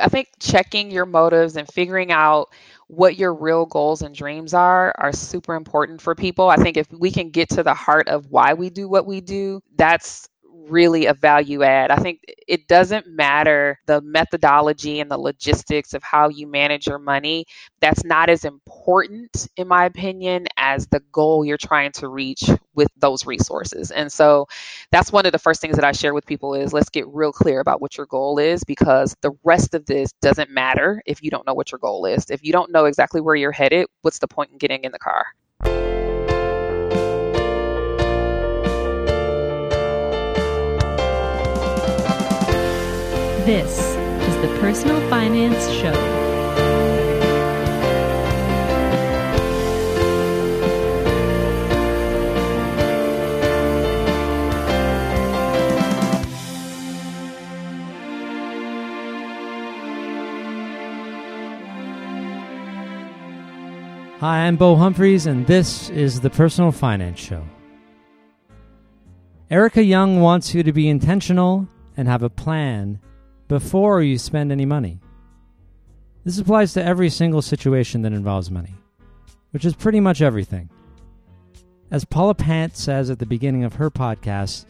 I think checking your motives and figuring out what your real goals and dreams are are super important for people. I think if we can get to the heart of why we do what we do, that's really a value add. I think it doesn't matter the methodology and the logistics of how you manage your money. That's not as important, in my opinion, as the goal you're trying to reach with those resources. And so that's one of the first things that I share with people is let's get real clear about what your goal is because the rest of this doesn't matter if you don't know what your goal is. If you don't know exactly where you're headed, what's the point in getting in the car? This is the Personal Finance Show. Hi, I'm Bo Humphreys, and this is the Personal Finance Show. Ericka Young wants you to be intentional and have a plan before you spend any money. This applies to every single situation that involves money, which is pretty much everything. As Paula Pant says at the beginning of her podcast,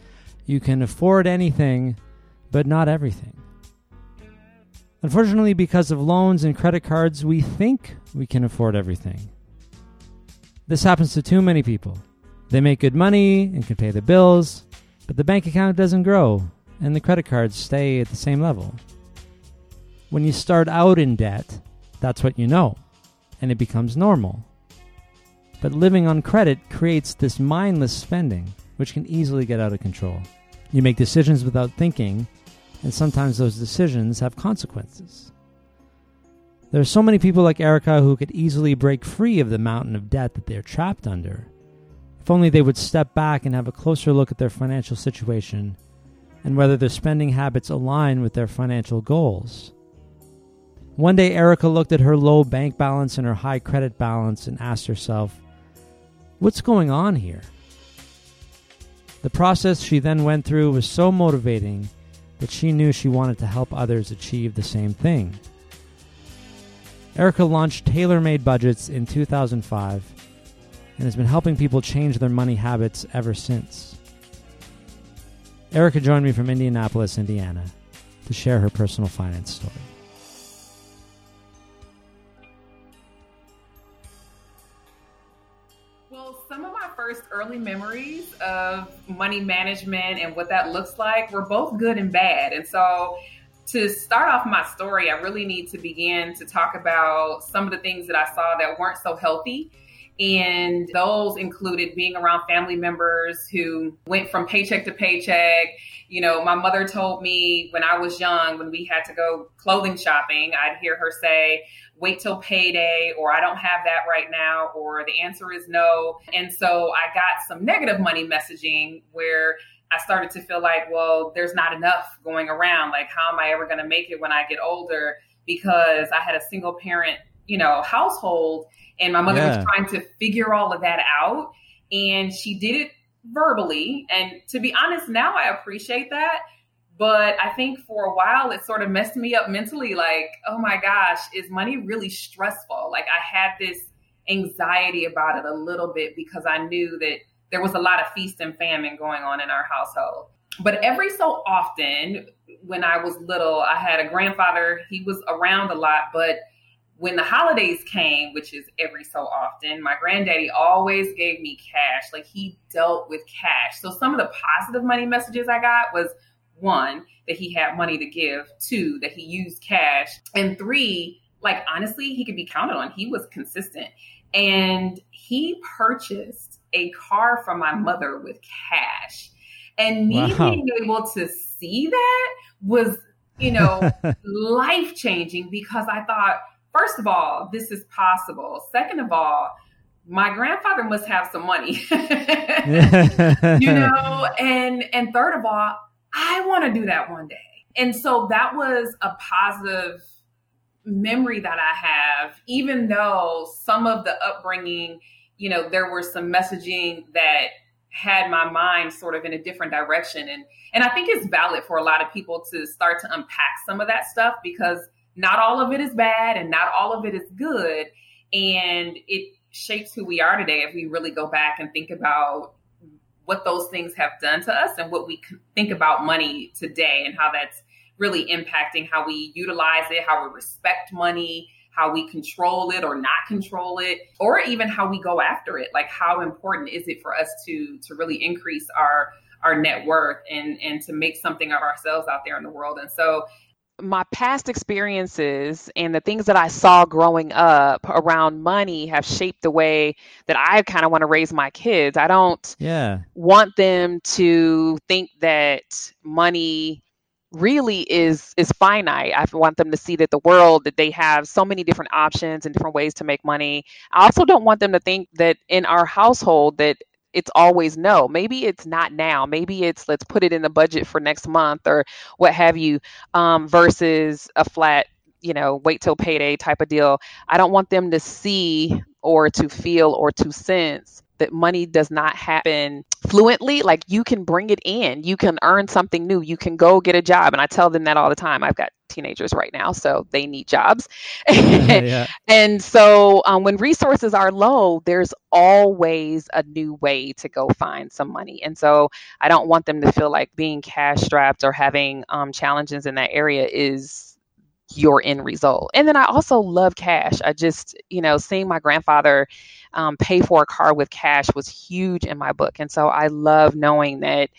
you can afford anything, but not everything. Unfortunately, because of loans and credit cards, we think we can afford everything. This happens to too many people. They make good money and can pay the bills, but the bank account doesn't grow and the credit cards stay at the same level. When you start out in debt, that's what you know, and it becomes normal. But living on credit creates this mindless spending, which can easily get out of control. You make decisions without thinking, and sometimes those decisions have consequences. There are so many people like Ericka who could easily break free of the mountain of debt that they're trapped under. If only they would step back and have a closer look at their financial situation and whether their spending habits align with their financial goals. One day, Ericka looked at her low bank balance and her high credit balance and asked herself, What's going on here? The process she then went through was so motivating that she knew she wanted to help others achieve the same thing. Ericka launched Tailor Made Budgets in 2005 and has been helping people change their money habits ever since. Ericka joined me from Indianapolis, Indiana, to share her personal finance story. Well, some of my first early memories of money management and what that looks like were both good and bad. And so, to start off my story, I really need to begin to talk about some of the things that I saw that weren't so healthy and those included being around family members who went from paycheck to paycheck. You know, my mother told me when I was young, when we had to go clothing shopping, I'd hear her say, wait till payday, or I don't have that right now, or the answer is no. And so I got some negative money messaging where I started to feel like, well, there's not enough going around. Like, how am I ever going to make it when I get older? Because I had a single parent, you know, household and my mother yeah. was trying to figure all of that out. And she did it verbally. And to be honest, now I appreciate that. But I think for a while it sort of messed me up mentally like, oh my gosh, is money really stressful? Like I had this anxiety about it a little bit because I knew that there was a lot of feast and famine going on in our household. But every so often, when I was little, I had a grandfather, he was around a lot, but when the holidays came, which is every so often, my granddaddy always gave me cash. Like he dealt with cash. So some of the positive money messages I got was one, that he had money to give, two, that he used cash, and three, like honestly, he could be counted on. He was consistent. And he purchased a car from my mother with cash. And me wow. being able to see that was, you know, life changing because I thought, first of all, this is possible. Second of all, my grandfather must have some money. you know, and and third of all, I want to do that one day. And so that was a positive memory that I have, even though some of the upbringing, you know, there were some messaging that had my mind sort of in a different direction. And and I think it's valid for a lot of people to start to unpack some of that stuff because not all of it is bad and not all of it is good. And it shapes who we are today if we really go back and think about what those things have done to us and what we think about money today and how that's really impacting how we utilize it, how we respect money, how we control it or not control it, or even how we go after it. Like how important is it for us to to really increase our our net worth and and to make something of ourselves out there in the world. And so my past experiences and the things that I saw growing up around money have shaped the way that I kind of want to raise my kids. I don't yeah. want them to think that money really is is finite. I want them to see that the world that they have so many different options and different ways to make money. I also don't want them to think that in our household that it's always no. Maybe it's not now. Maybe it's let's put it in the budget for next month or what have you, um, versus a flat, you know, wait till payday type of deal. I don't want them to see or to feel or to sense that money does not happen fluently. Like you can bring it in, you can earn something new, you can go get a job. And I tell them that all the time. I've got teenagers right now, so they need jobs. yeah. And so um, when resources are low, there's always a new way to go find some money. And so I don't want them to feel like being cash strapped or having um, challenges in that area is your end result. And then I also love cash. I just, you know, seeing my grandfather um, pay for a car with cash was huge in my book. And so I love knowing that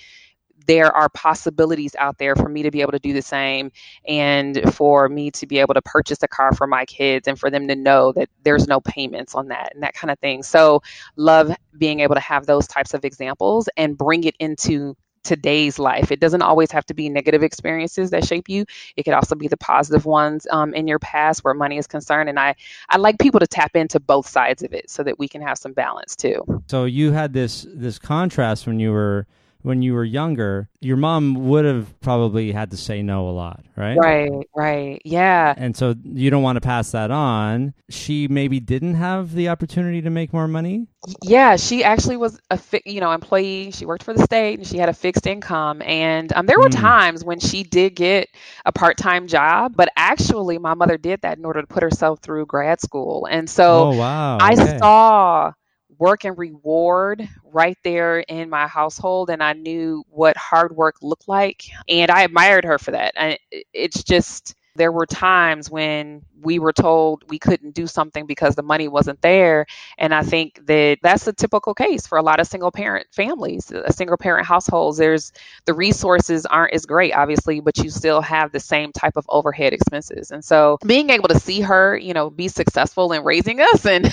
there are possibilities out there for me to be able to do the same and for me to be able to purchase a car for my kids and for them to know that there's no payments on that and that kind of thing. So, love being able to have those types of examples and bring it into today's life. It doesn't always have to be negative experiences that shape you. It could also be the positive ones um, in your past where money is concerned. And I, I like people to tap into both sides of it so that we can have some balance too. So you had this this contrast when you were when you were younger, your mom would have probably had to say no a lot, right? Right, right. Yeah. And so you don't want to pass that on. She maybe didn't have the opportunity to make more money? Yeah, she actually was a fi- you know, employee. She worked for the state and she had a fixed income and um, there were mm. times when she did get a part-time job, but actually my mother did that in order to put herself through grad school. And so oh, wow. I saw work and reward right there in my household and I knew what hard work looked like and I admired her for that. And it's just there were times when we were told we couldn't do something because the money wasn't there. And i think that that's a typical case for a lot of single parent families uh, single parent households. There's the resources aren't as great obviously but you still have the same type of overhead expenses. And so being able to see her you know be successful in raising us and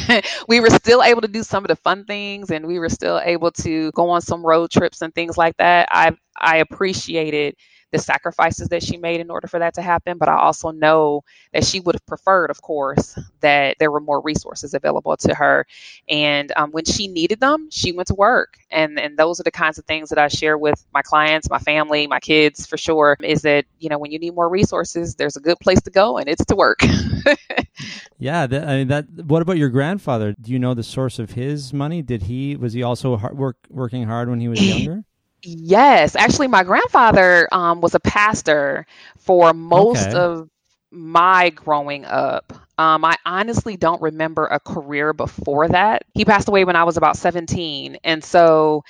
we were still able to do some of the fun things and we were still able to go on some road trips and things like that i i appreciated the sacrifices that she made in order for that to happen. But I also know that she would have preferred, of course, that there were more resources available to her. And um, when she needed them, she went to work. And and those are the kinds of things that I share with my clients, my family, my kids, for sure. Is that you know when you need more resources, there's a good place to go, and it's to work. yeah, that, I mean that. What about your grandfather? Do you know the source of his money? Did he was he also hard, work working hard when he was younger? Yes, actually, my grandfather um, was a pastor for most okay. of my growing up. Um, I honestly don't remember a career before that. He passed away when I was about 17. And so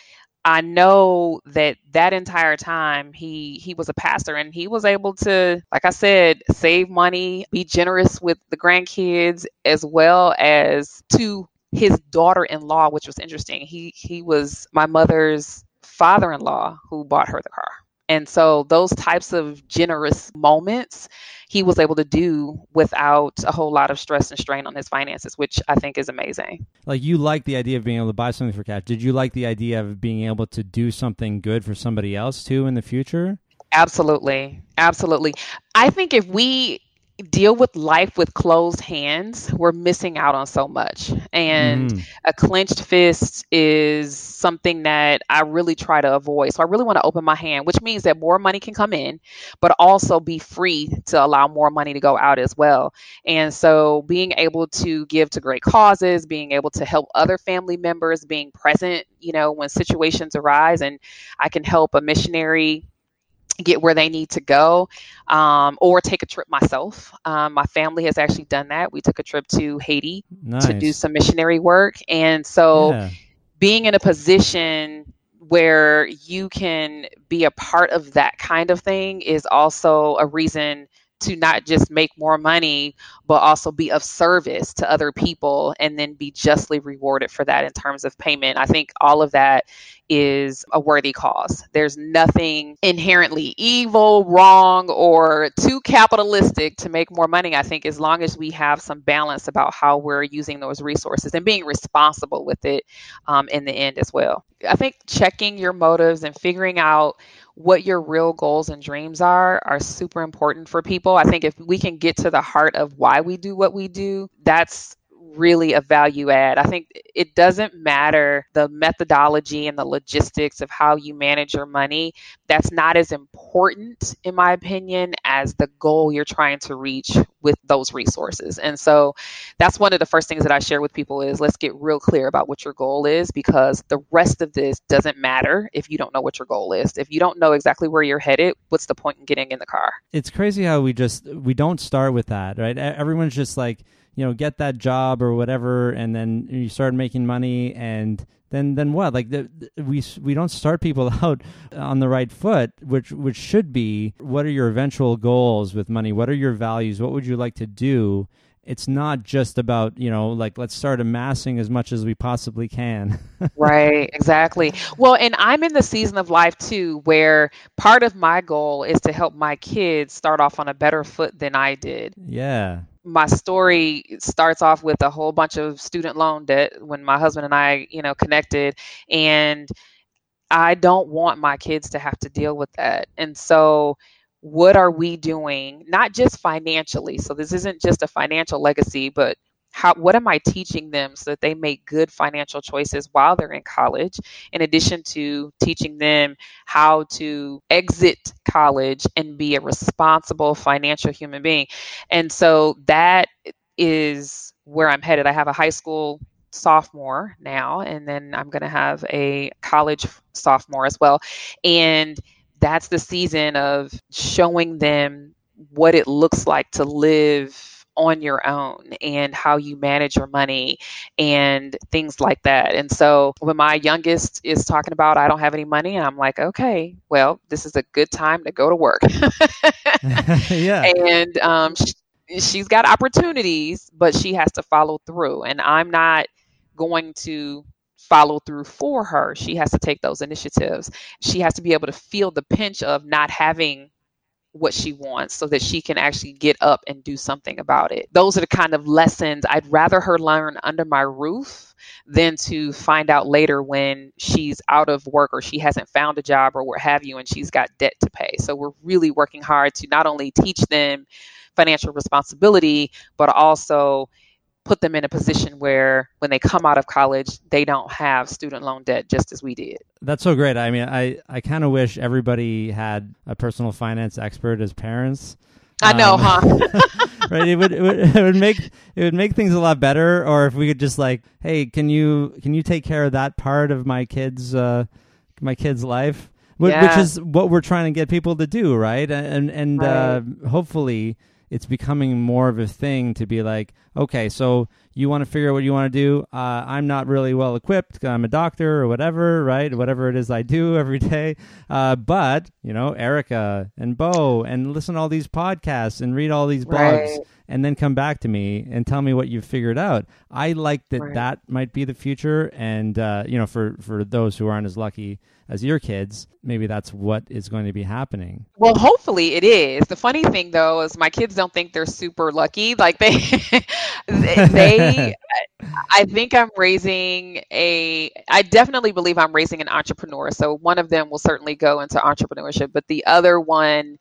I know that that entire time he he was a pastor and he was able to like I said save money, be generous with the grandkids as well as to his daughter-in-law which was interesting. He he was my mother's father in law who bought her the car. And so those types of generous moments he was able to do without a whole lot of stress and strain on his finances, which I think is amazing. Like you like the idea of being able to buy something for cash. Did you like the idea of being able to do something good for somebody else too in the future? Absolutely. Absolutely. I think if we deal with life with closed hands, we're missing out on so much. And mm. a clenched fist is something that I really try to avoid. So I really want to open my hand, which means that more money can come in, but also be free to allow more money to go out as well. And so being able to give to great causes, being able to help other family members, being present, you know, when situations arise and I can help a missionary get where they need to go um, or take a trip myself. Um, my family has actually done that. We took a trip to Haiti nice. to do some missionary work. And so Yeah. being in a position where you can be a part of that kind of thing is also a reason to not just make more money, but also be of service to other people and then be justly rewarded for that in terms of payment. I think all of that is a worthy cause. There's nothing inherently evil, wrong, or too capitalistic to make more money. I think as long as we have some balance about how we're using those resources and being responsible with it um, in the end as well. I think checking your motives and figuring out what your real goals and dreams are are super important for people. I think if we can get to the heart of why we do what we do, that's really a value add. I think it doesn't matter the methodology and the logistics of how you manage your money. That's not as important, in my opinion, as the goal you're trying to reach with those resources. And so that's one of the first things that I share with people is let's get real clear about what your goal is because the rest of this doesn't matter if you don't know what your goal is. If you don't know exactly where you're headed, what's the point in getting in the car? it's crazy how we just we don't start with that right everyone's just like you know get that job or whatever and then you start making money and then then what? Like the, we we don't start people out on the right foot which which should be what are your eventual goals with money? What are your values? What would you like to do it's not just about you know like let's start amassing as much as we possibly can Right, exactly. Well, and I'm in the season of life too where part of my goal is to help my kids start off on a better foot than I did. yeah My story starts off with a whole bunch of student loan debt when my husband and I, you know, connected and I don't want my kids to have to deal with that. And so what are we doing not just financially so this isn't just a financial legacy but how what am i teaching them so that they make good financial choices while they're in college in addition to teaching them how to exit college and be a responsible financial human being? And so that is where i'm headed. I have a high school sophomore now and then i'm going to have a college sophomore as well. And that's the season of showing them what it looks like to live on your own and how you manage your money and things like that. And so when my youngest is talking about I don't have any money, I'm like, okay, well, this is a good time to go to work. yeah and um, sh- she's got opportunities, but she has to follow through. And I'm not going to follow through for her. She has to take those initiatives. She has to be able to feel the pinch of not having what she wants so that she can actually get up and do something about it. Those are the kind of lessons I'd rather her learn under my roof than to find out later when she's out of work or she hasn't found a job or what have you and she's got debt to pay. So we're really working hard to not only teach them financial responsibility, but also put them in a position where when they come out of college, they don't have student loan debt just as we did. That's so great. I mean, I, I kind of wish everybody had a personal finance expert as parents. I know, Um, huh? right? It would, it would it would make it would make things a lot better. Or if we could just like, hey, can you can you take care of that part of my kids uh, my kid's life, Wh- which Yeah. is what we're trying to get people to do, right? And and uh, hopefully it's becoming more of a thing to be like, okay, so you want to figure out what you want to do. Uh, I'm not really well equipped. I'm a doctor or whatever, right? Whatever it is I do every day. Uh, but, you know, Ericka and Bo, and listen to all these podcasts and read all these blogs Right. and then come back to me and tell me what you've figured out. I like that Right. that might be the future. And, uh, you know, for, for those who aren't as lucky as your kids, maybe that's what is going to be happening. Well, hopefully it is. The funny thing though is my kids don't think they're super lucky. Like they they I think I'm raising a I definitely believe I'm raising an entrepreneur. So one of them will certainly go into entrepreneurship, but the other one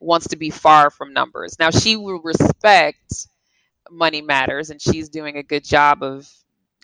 wants to be far from numbers. Now she will respect money matters and she's doing a good job of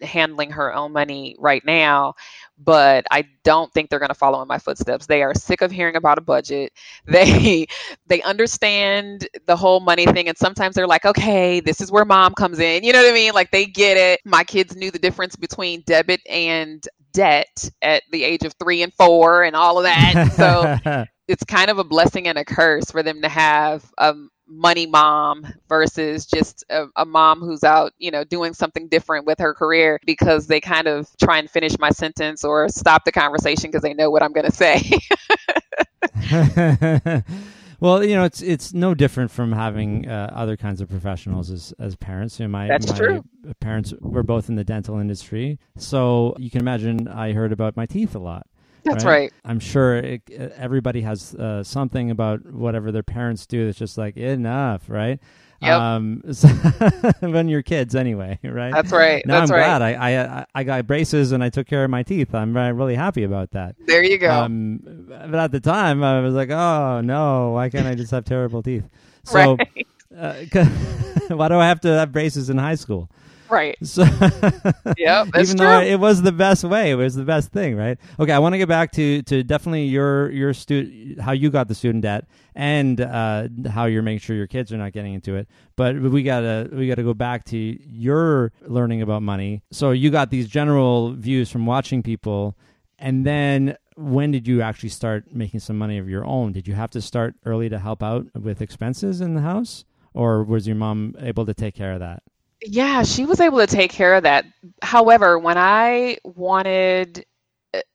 handling her own money right now but i don't think they're going to follow in my footsteps. They are sick of hearing about a budget. They they understand the whole money thing and sometimes they're like okay this is where mom comes in. You know what i mean? Like they get it. My kids knew the difference between debit and debt at the age of three and four and all of that. So it's kind of a blessing and a curse for them to have a money mom versus just a, a, mom who's out, you know, doing something different with her career because they kind of try and finish my sentence or stop the conversation because they know what I'm going to say. well, you know, it's it's no different from having uh, other kinds of professionals as as parents. You know, my That's my true. parents were both in the dental industry, so you can imagine I heard about my teeth a lot. That's right. right. I'm sure it, everybody has uh, something about whatever their parents do that's just like enough, right? Yep. Um, so when you're kids, anyway, right? That's right. Now That's I'm right. glad I, I I got braces and I took care of my teeth. I'm uh, really happy about that. There you go. Um, but at the time, I was like, oh no, why can't I just have terrible teeth? So, right. uh, why do I have to have braces in high school? Right. So, yeah, That's even true. though it was the best way, it was the best thing, right? Okay, I want to get back to to definitely your your student how you got the student debt and uh, how you're making sure your kids are not getting into it. But we gotta we gotta go back to your learning about money. So you got these general views from watching people, and then when did you actually start making some money of your own? Did you have to start early to help out with expenses in the house, or was your mom able to take care of that? Yeah, she was able to take care of that. However, when I wanted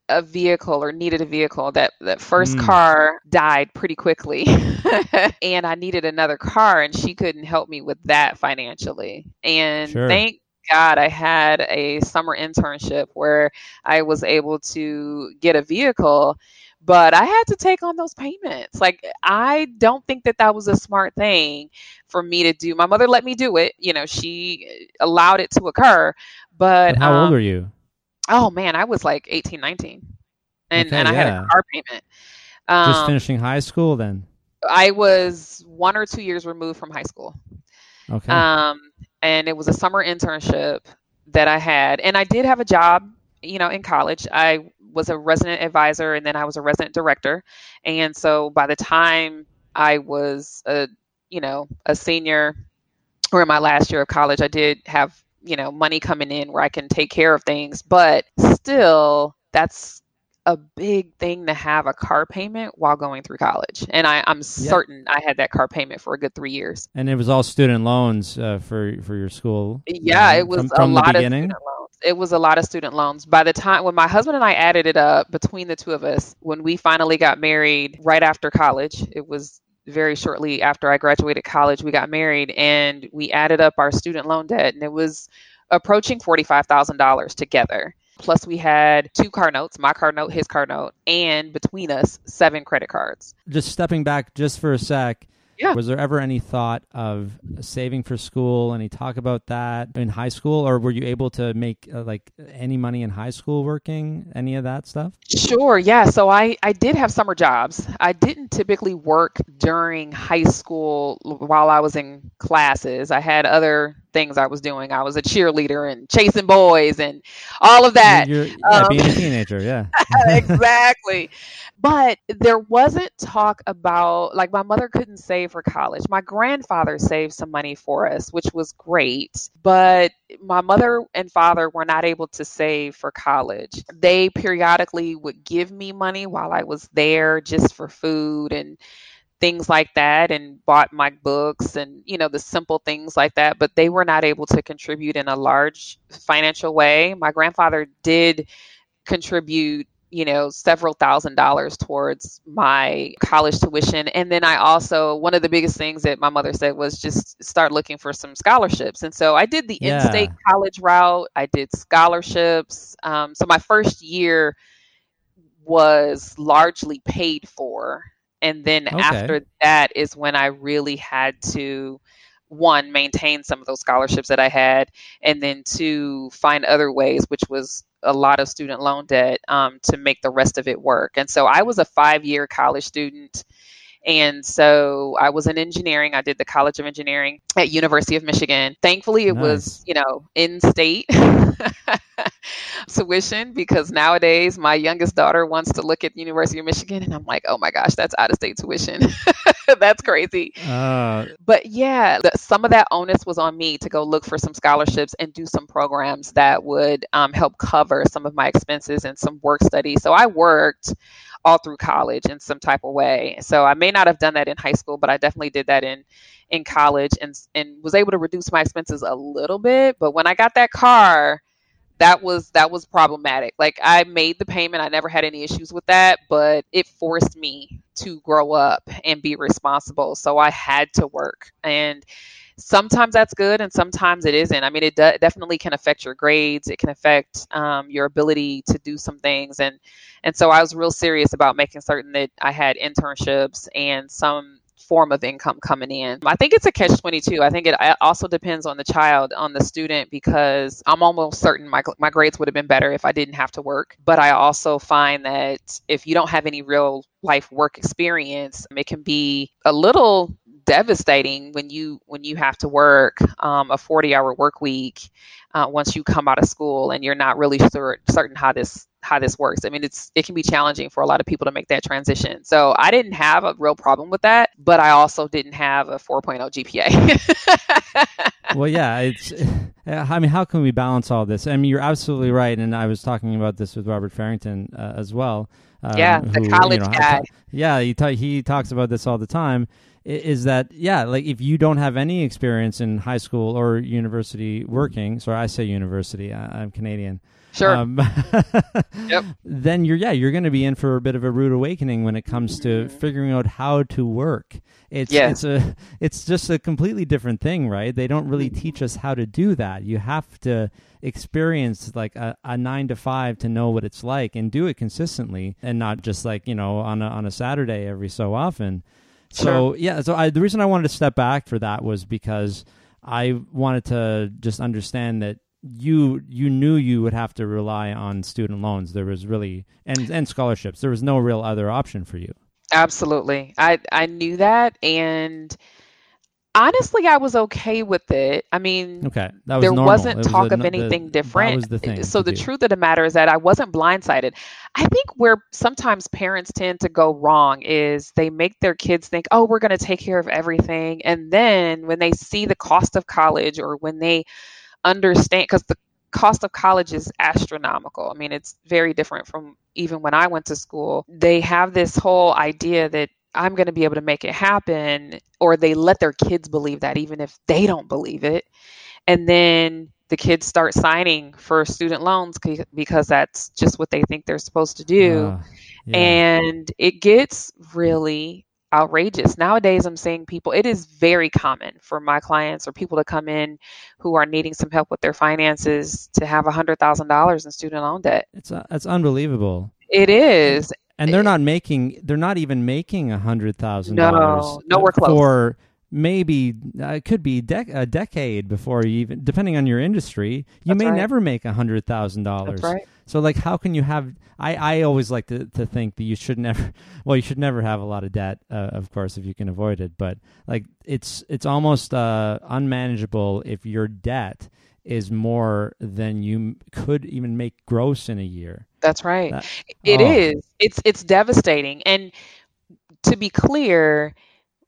a- vehicle or needed a vehicle, that that first Mm. car died pretty quickly, and I needed another car, and she couldn't help me with that financially. And Sure. thank God I had a summer internship where I was able to get a vehicle. But I had to take on those payments. Like, I don't think that that was a smart thing for me to do. My mother let me do it. You know, she allowed it to occur. But how um, old are you? Oh man, I was like 18, 19. And Okay, and I had a car payment. Just Um, finishing high school then. I was one or two years removed from high school. Okay. Um, and it was a summer internship that I had. And I did have a job, you know, in college. I was a resident advisor and then I was a resident director. And so by the time I was a, you know, a senior or in my last year of college, I did have, you know, money coming in where I can take care of things. But still, that's a big thing to have a car payment while going through college. And I, I'm certain I had that car payment for a good three years. and it was all student loans uh, for for your school. Yeah, um, it was from, a from the lot of beginning. student loans. It was a lot of student loans. By the time when my husband and I added it up between the two of us, when we finally got married right after college, it was very shortly after I graduated college, we got married and we added up our student loan debt and it was approaching $45,000 together. Plus we had two car notes, my car note, his car note, and between us, seven credit cards. Just stepping back just for a sec. Yeah. Was there ever any thought of saving for school? Any talk about that in high school, or were you able to make uh, like any money in high school working? Any of that stuff? Sure, yeah. So I, I did have summer jobs. I didn't typically work during high school while I was in classes. I had other things I was doing. I was a cheerleader and chasing boys and all of that. You're, yeah, um, being a teenager, yeah. exactly. But there wasn't talk about, like, my mother couldn't save for college. My grandfather saved some money for us, which was great. But my mother and father were not able to save for college. They periodically would give me money while I was there just for food and things like that and bought my books and you know the simple things like that but they were not able to contribute in a large financial way my grandfather did contribute you know several thousand dollars towards my college tuition. And then i also one of the biggest things that my mother said was just start looking for some scholarships. And so i did the Yeah. in-state college route. I did scholarships. Um, so my first year was largely paid for. And then Okay. after that is when i really had to one maintain some of those scholarships that i had and then two find other ways which was a lot of student loan debt um, to make the rest of it work. And so i was a five year college student and so i was in engineering. I did the college of engineering at university of michigan. Thankfully it Nice. was you know in state tuition because nowadays my youngest daughter wants to look at university of michigan and i'm like oh my gosh that's out of state tuition That's crazy. Uh, But yeah, the, some of that onus was on me to go look for some scholarships and do some programs that would um, help cover some of my expenses and some work study. So I worked all through college in some type of way. So I may not have done that in high school, but I definitely did that in in college and and was able to reduce my expenses a little bit. But when I got that car, that was that was problematic. Like I made the payment, I never had any issues with that, but it forced me to grow up and be responsible. So I had to work and sometimes that's good and sometimes it isn't. I mean, it de- definitely can affect your grades. It can affect um, your ability to do some things, and and so I was real serious about making certain that I had internships and some form of income coming in. I think it's a catch 22. I think it also depends on the child, on the student, because I'm almost certain my, my grades would have been better if I didn't have to work. But I also find that if you don't have any real life work experience, it can be a little devastating when you when you have to work um, a 40 hour work week uh, once you come out of school and you're not really sure, certain how this how this works. I mean, it's it can be challenging for a lot of people to make that transition. So I didn't have a real problem with that, but I also didn't have a 4.0 GPA. well, yeah, it's. I mean, how can we balance all this? I mean, you're absolutely right, and I was talking about this with Robert Farrington uh, as well. Um, yeah, the who, college you know, guy. yeah, he ta- he talks about this all the time is that yeah like if you don't have any experience in high school or university working sorry i say university I, am canadian sure. Um, yep. then you're yeah you're going to be in for a bit of a rude awakening when it comes to figuring out how to work. It's yes. it's a it's just a completely different thing right? They don't really teach us how to do that. You have to experience like a, a nine to five to know what it's like and do it consistently and not just like you know on a, on a saturday every so often. So yeah, so I, the reason I wanted to step back for that was because I wanted to just understand that you you knew you would have to rely on student loans. There was really and and scholarships. There was no real other option for you. Absolutely, I I knew that, and honestly, I was okay with it. I mean, okay, was there normal. wasn't was talk a, of anything the, different. The. So the do. truth of the matter is that I wasn't blindsided. I think where sometimes parents tend to go wrong is they make their kids think, "Oh, we're going to take care of everything," and then when they see the cost of college or when they understand, because the cost of college is astronomical. I mean, it's very different from even when I went to school. They have this whole idea that I'm going to be able to make it happen, or they let their kids believe that even if they don't believe it. And then the kids start signing for student loans because that's just what they think they're supposed to do. Uh, yeah. And it gets really outrageous. Nowadays, I'm seeing people, it is very common for my clients or people to come in who are needing some help with their finances to have $100,000 in student loan debt. It's, uh, it's unbelievable. It is and they're not making they're not even making a hundred thousand no, dollars nowhere close for maybe uh, it could be dec- a decade before you even depending on your industry you That's may right. never make a hundred thousand dollars right. so like how can you have i i always like to, to think that you should never well you should never have a lot of debt uh, of course if you can avoid it but like it's it's almost uh unmanageable if your debt is more than you could even make gross in a year that's right. That, it oh. is. It's it's devastating. And to be clear,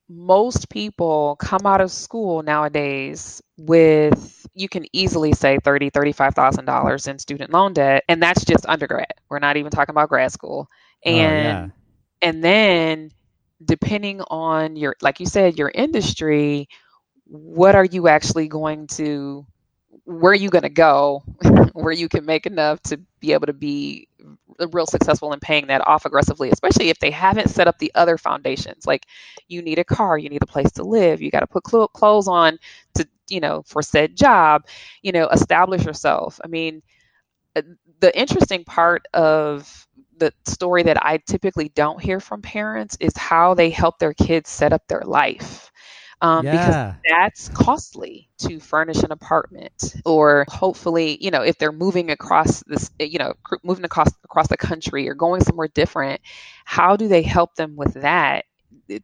most people come out of school nowadays with you can easily say thirty, thirty-five thousand dollars in student loan debt, and that's just undergrad. We're not even talking about grad school. And oh, yeah. and then depending on your like you said, your industry, what are you actually going to where are you going to go where you can make enough to be able to be real successful in paying that off aggressively especially if they haven't set up the other foundations. Like you need a car you need a place to live you got to put clothes on to you know for said job you know establish yourself. I mean uh, the interesting part of the story that i typically don't hear from parents is how they help their kids set up their life um, yeah. because that's costly to furnish an apartment or hopefully you know if they're moving across this you know moving across across the country or going somewhere different how do they help them with that?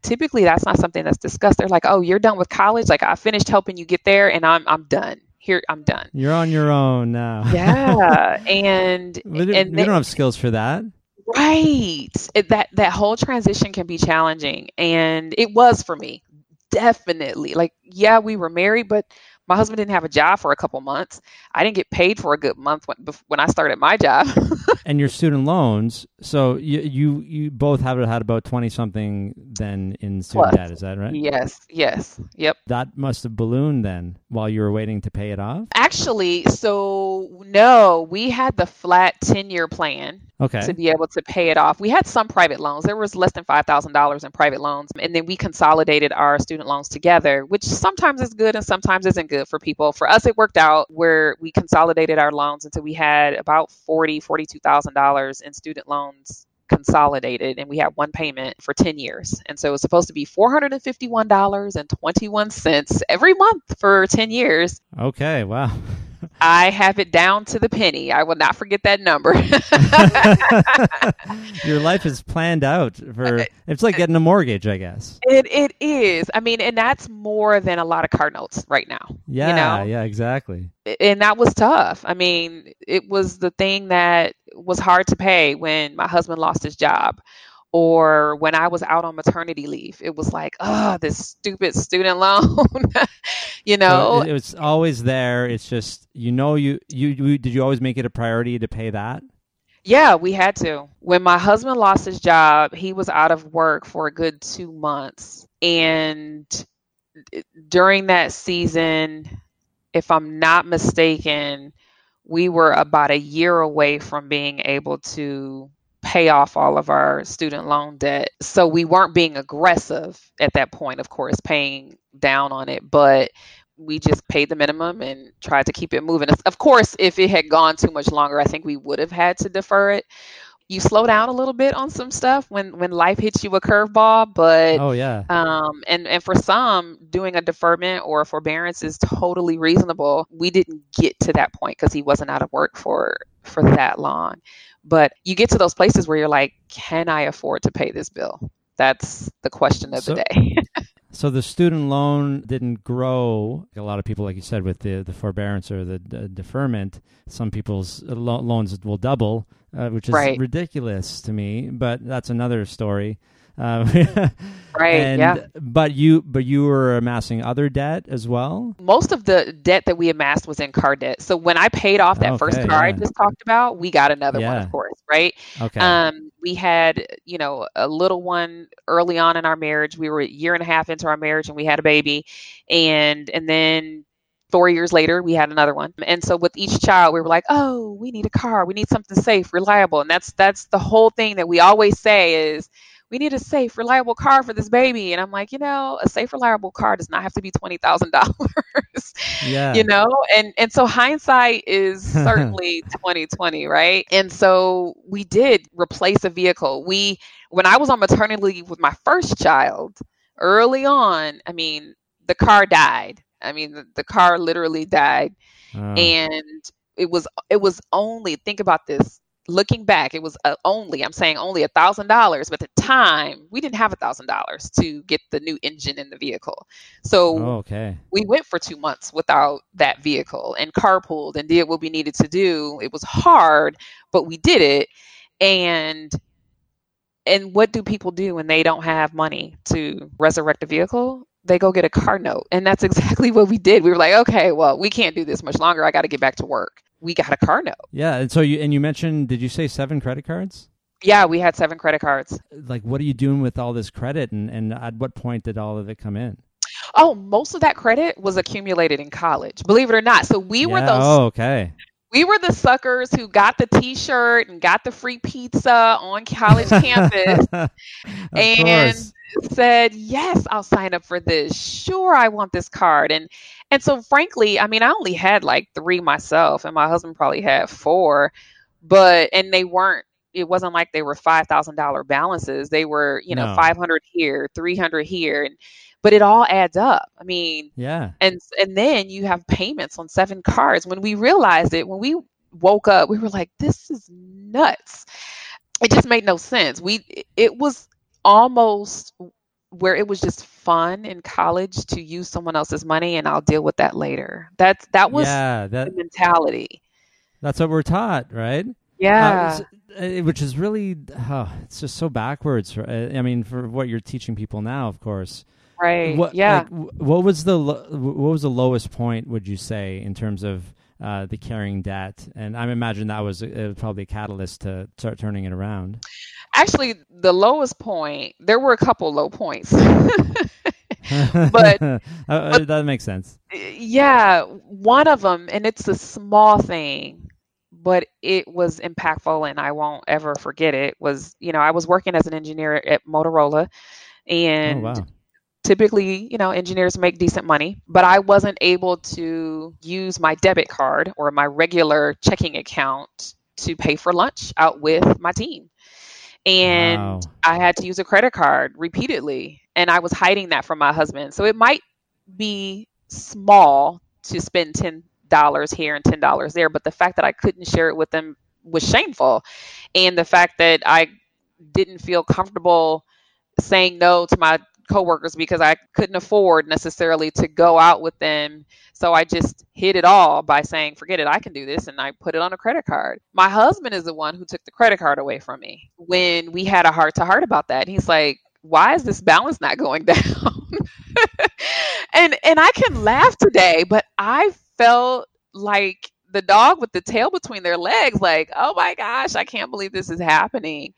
Typically that's not something that's discussed. They're like oh you're done with college? Like i finished helping you get there and i'm i'm done. Here i'm done. You're on your own now. Yeah. And we, and we don't have skills for that. Right. It, that that whole transition can be challenging. And it was for me. Definitely. Like yeah, we were married, but my husband didn't have a job for a couple months. I didn't get paid for a good month when when I started my job. and your student loans. So you you, you both have had about twenty something then in student Plus. debt. Is that right? yes, yes, yep. That must have ballooned then while you were waiting to pay it off. Actually, so no, we had the flat ten year plan Okay. to be able to pay it off. We had some private loans. There was less than five thousand dollars in private loans, and then we consolidated our student loans together, which sometimes is good and sometimes isn't good for people. For us, it worked out where we consolidated our loans until we had about forty, forty-two thousand dollars in student loans consolidated and we had one payment for 10 years and so it was supposed to be $451.21 every month for 10 years Okay. Wow. I have it down to the penny i will not forget that number Your life is planned out for. Uh, it's like uh, getting a mortgage, I guess. It it is. I mean, and that's more than a lot of car notes right now. Yeah. You know? Yeah. Exactly. And that was tough. I mean, it was the thing that was hard to pay when my husband lost his job or when I was out on maternity leave. It was like, oh, this stupid student loan. you know, it, it was always there. It's just you know you, you you did you always make it a priority to pay that? Yeah, we had to. When my husband lost his job, he was out of work for a good two months. And during that season, if I'm not mistaken, we were about a year away from being able to pay off all of our student loan debt. So we weren't being aggressive at that point, of course, paying down on it, but we just paid the minimum and tried to keep it moving. Of course, if it had gone too much longer, I think we would have had to defer it. You slow down a little bit on some stuff when when life hits you a curveball, but Oh yeah. um, and and for some, doing a deferment or a forbearance is totally reasonable. We didn't get to that point because he wasn't out of work for for that long. But you get to those places where you're like, can I afford to pay this bill? That's the question of So- the day. So the student loan didn't grow. A lot of people, like you said, with the, the forbearance or the, the deferment, some people's lo- loans will double, uh, which is Right. ridiculous to me. But that's another story. Uh, right? and, yeah. But you, but you were amassing other debt as well. Most of the debt that we amassed was in car debt. So when I paid off that first Okay, car I just talked about, we got another one, of course, right? Okay. Um, we had, you know, a little one early on in our marriage. We were a year and a half into our marriage and we had a baby. And and then four years later we had another one. And so with each child we were like, Oh, we need a car. We need something safe, reliable. And that's that's the whole thing that we always say is we need a safe, reliable car for this baby. And I'm like, you know, a safe, reliable car does not have to be twenty thousand dollars yeah. you know and and so hindsight is certainly 2020 right and so we did replace a vehicle we when i was on maternity leave with my first child early on i mean the car died i mean the, the car literally died Oh. and it was it was only think about this looking back it was uh, only i'm saying only a thousand dollars but at the time we didn't have a thousand dollars to get the new engine in the vehicle so Oh, okay. we went for two months without that vehicle and carpooled and did what we needed to do. It was hard, but we did it. And and what do people do when they don't have money to resurrect a vehicle? They go get a car note. And that's exactly what we did. We were like, okay, well, we can't do this much longer. I got to get back to work. We got a car note. Yeah. And so you and you mentioned, did you say seven credit cards? Yeah, we had seven credit cards. Like, what are you doing with all this credit, and and at what point did all of it come in? Oh, most of that credit was accumulated in college. Believe it or not. So we were those Oh, okay. We were the suckers who got the t-shirt and got the free pizza on college campus and course. said yes i'll sign up for this sure i want this card and and so frankly i mean i only had like three myself and my husband probably had four but and they weren't it wasn't like they were $5000 balances they were you know No. 500 here 300 here and but it all adds up i mean Yeah. and and then you have payments on seven cards when we realized it when we woke up we were like this is nuts it just made no sense we it was almost where it was just fun in college to use someone else's money and I'll deal with that later that's that was yeah. That the mentality that's what we're taught, right? Yeah. Uh, uh, which is really, oh, it's just so backwards. For, uh, I mean, for what you're teaching people now, of course. Right. What, yeah. Like, what was the lo- what was the lowest point? Would you say in terms of uh, the carrying debt? And I imagine that was uh, probably a catalyst to start turning it around. Actually, the lowest point. There were a couple low points. but, uh, but that makes sense. Yeah, one of them, and it's a small thing, but it was impactful, and I won't ever forget it. Was you know I was working as an engineer at Motorola, oh, and oh, wow. typically you know engineers make decent money, but I wasn't able to use my debit card or my regular checking account to pay for lunch out with my team and Wow. I had to use a credit card repeatedly, and I was hiding that from my husband. So it might be small to spend ten dollars here and ten dollars there, but the fact that I couldn't share it with them was shameful, and the fact that I didn't feel comfortable saying no to my coworkers because I couldn't afford necessarily to go out with them. So I just hid it all by saying, forget it, I can do this. And I put it on a credit card. My husband is the one who took the credit card away from me when we had a heart to heart about that. And he's like, why is this balance not going down? and and I can laugh today, but I felt like the dog with the tail between their legs, like, oh my gosh, I can't believe this is happening.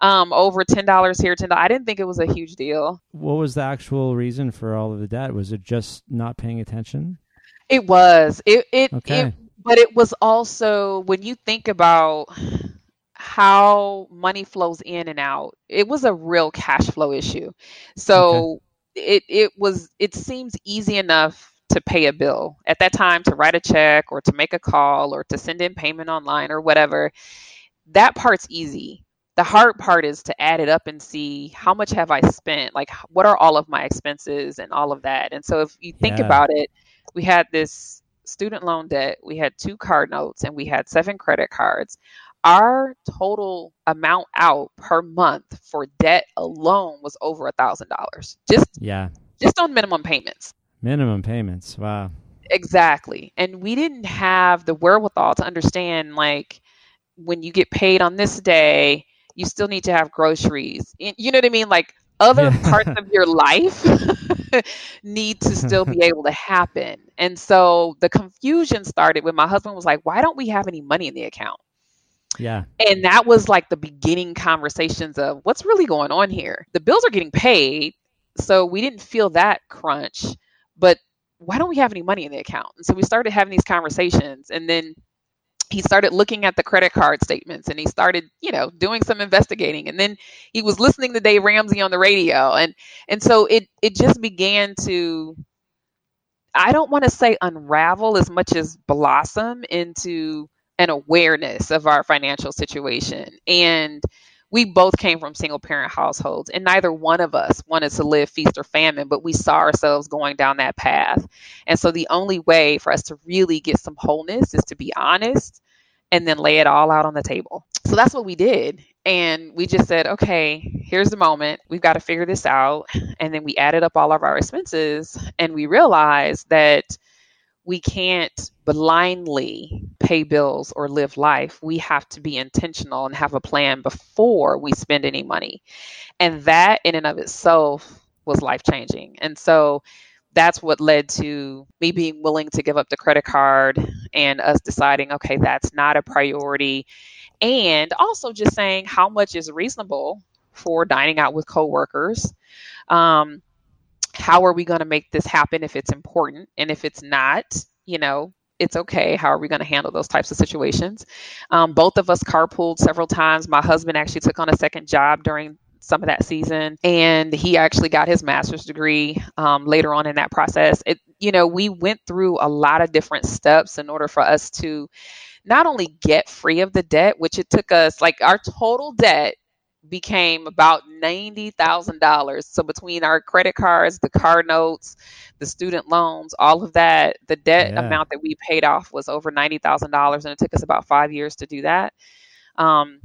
Um, over ten dollars here, ten dollars. I didn't think it was a huge deal. What was the actual reason for all of the debt? Was it just not paying attention? It was. It it, Okay. it but it was also when you think about how money flows in and out, it was a real cash flow issue. So it it was it seems easy enough to pay a bill at that time to write a check or to make a call or to send in payment online or whatever. That part's easy. The hard part is to add it up and see how much have I spent? Like what are all of my expenses and all of that. And so if you think Yeah. about it, we had this student loan debt, we had two card notes, and we had seven credit cards. Our total amount out per month for debt alone was over a thousand dollars, just Yeah. just on minimum payments. Minimum payments. Wow. Exactly, and we didn't have the wherewithal to understand like when you get paid on this day, you still need to have groceries. You know what I mean? Like other Yeah. parts of your life need to still be able to happen. And so the confusion started when my husband was like, "Why don't we have any money in the account?" Yeah. And that was like the beginning conversations of what's really going on here. The bills are getting paid, so we didn't feel that crunch, but why don't we have any money in the account? And so we started having these conversations and then he started looking at the credit card statements and he started, you know, doing some investigating and then he was listening to Dave Ramsey on the radio and and so it it just began to I don't want to say unravel as much as blossom into an awareness of our financial situation. And we both came from single parent households, and neither one of us wanted to live feast or famine, but we saw ourselves going down that path. And so the only way for us to really get some wholeness is to be honest and then lay it all out on the table. So that's what we did. And we just said, okay, here's the moment. We've got to figure this out. And then we added up all of our expenses and we realized that we can't blindly pay bills or live life. We have to be intentional and have a plan before we spend any money. And that, in and of itself, was life changing. And so that's what led to me being willing to give up the credit card and us deciding, okay, that's not a priority. And also just saying how much is reasonable for dining out with coworkers. Um, how are we going to make this happen if it's important? And if it's not, you know, it's okay. How are we going to handle those types of situations? Um, both of us carpooled several times. My husband actually took on a second job during some of that season, and he actually got his master's degree um, later on in that process. It, you know, we went through a lot of different steps in order for us to not only get free of the debt, which it took us like our total debt became about $90,000. So between our credit cards, the car notes, the student loans, all of that, the debt Yeah. amount that we paid off was over $90,000 and it took us about 5 years to do that. Um,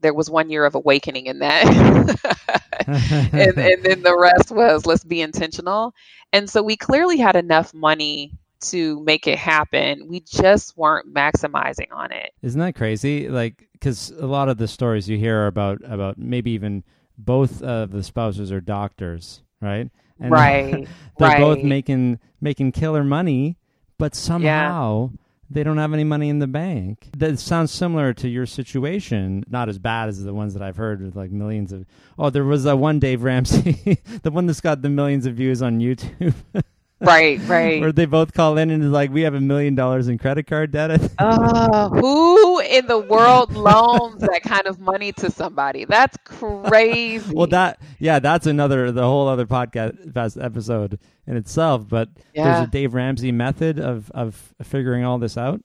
there was one year of awakening in that. and, and then the rest was let's be intentional. And so we clearly had enough money to make it happen. We just weren't maximizing on it. Isn't that crazy? Like, because a lot of the stories you hear are about about maybe even both of the spouses are doctors, right? And right. they're right. both making making killer money, but somehow. Yeah they don't have any money in the bank. That sounds similar to your situation, not as bad as the ones that I've heard with like millions of. Oh, there was a one Dave Ramsey, the one that's got the millions of views on YouTube. right, right. Where they both call in and is like, "We have a million dollars in credit card debt." uh, who in the world loans that kind of money to somebody? That's crazy. well, that yeah, that's another the whole other podcast episode in itself. But yeah. there's a Dave Ramsey method of of figuring all this out.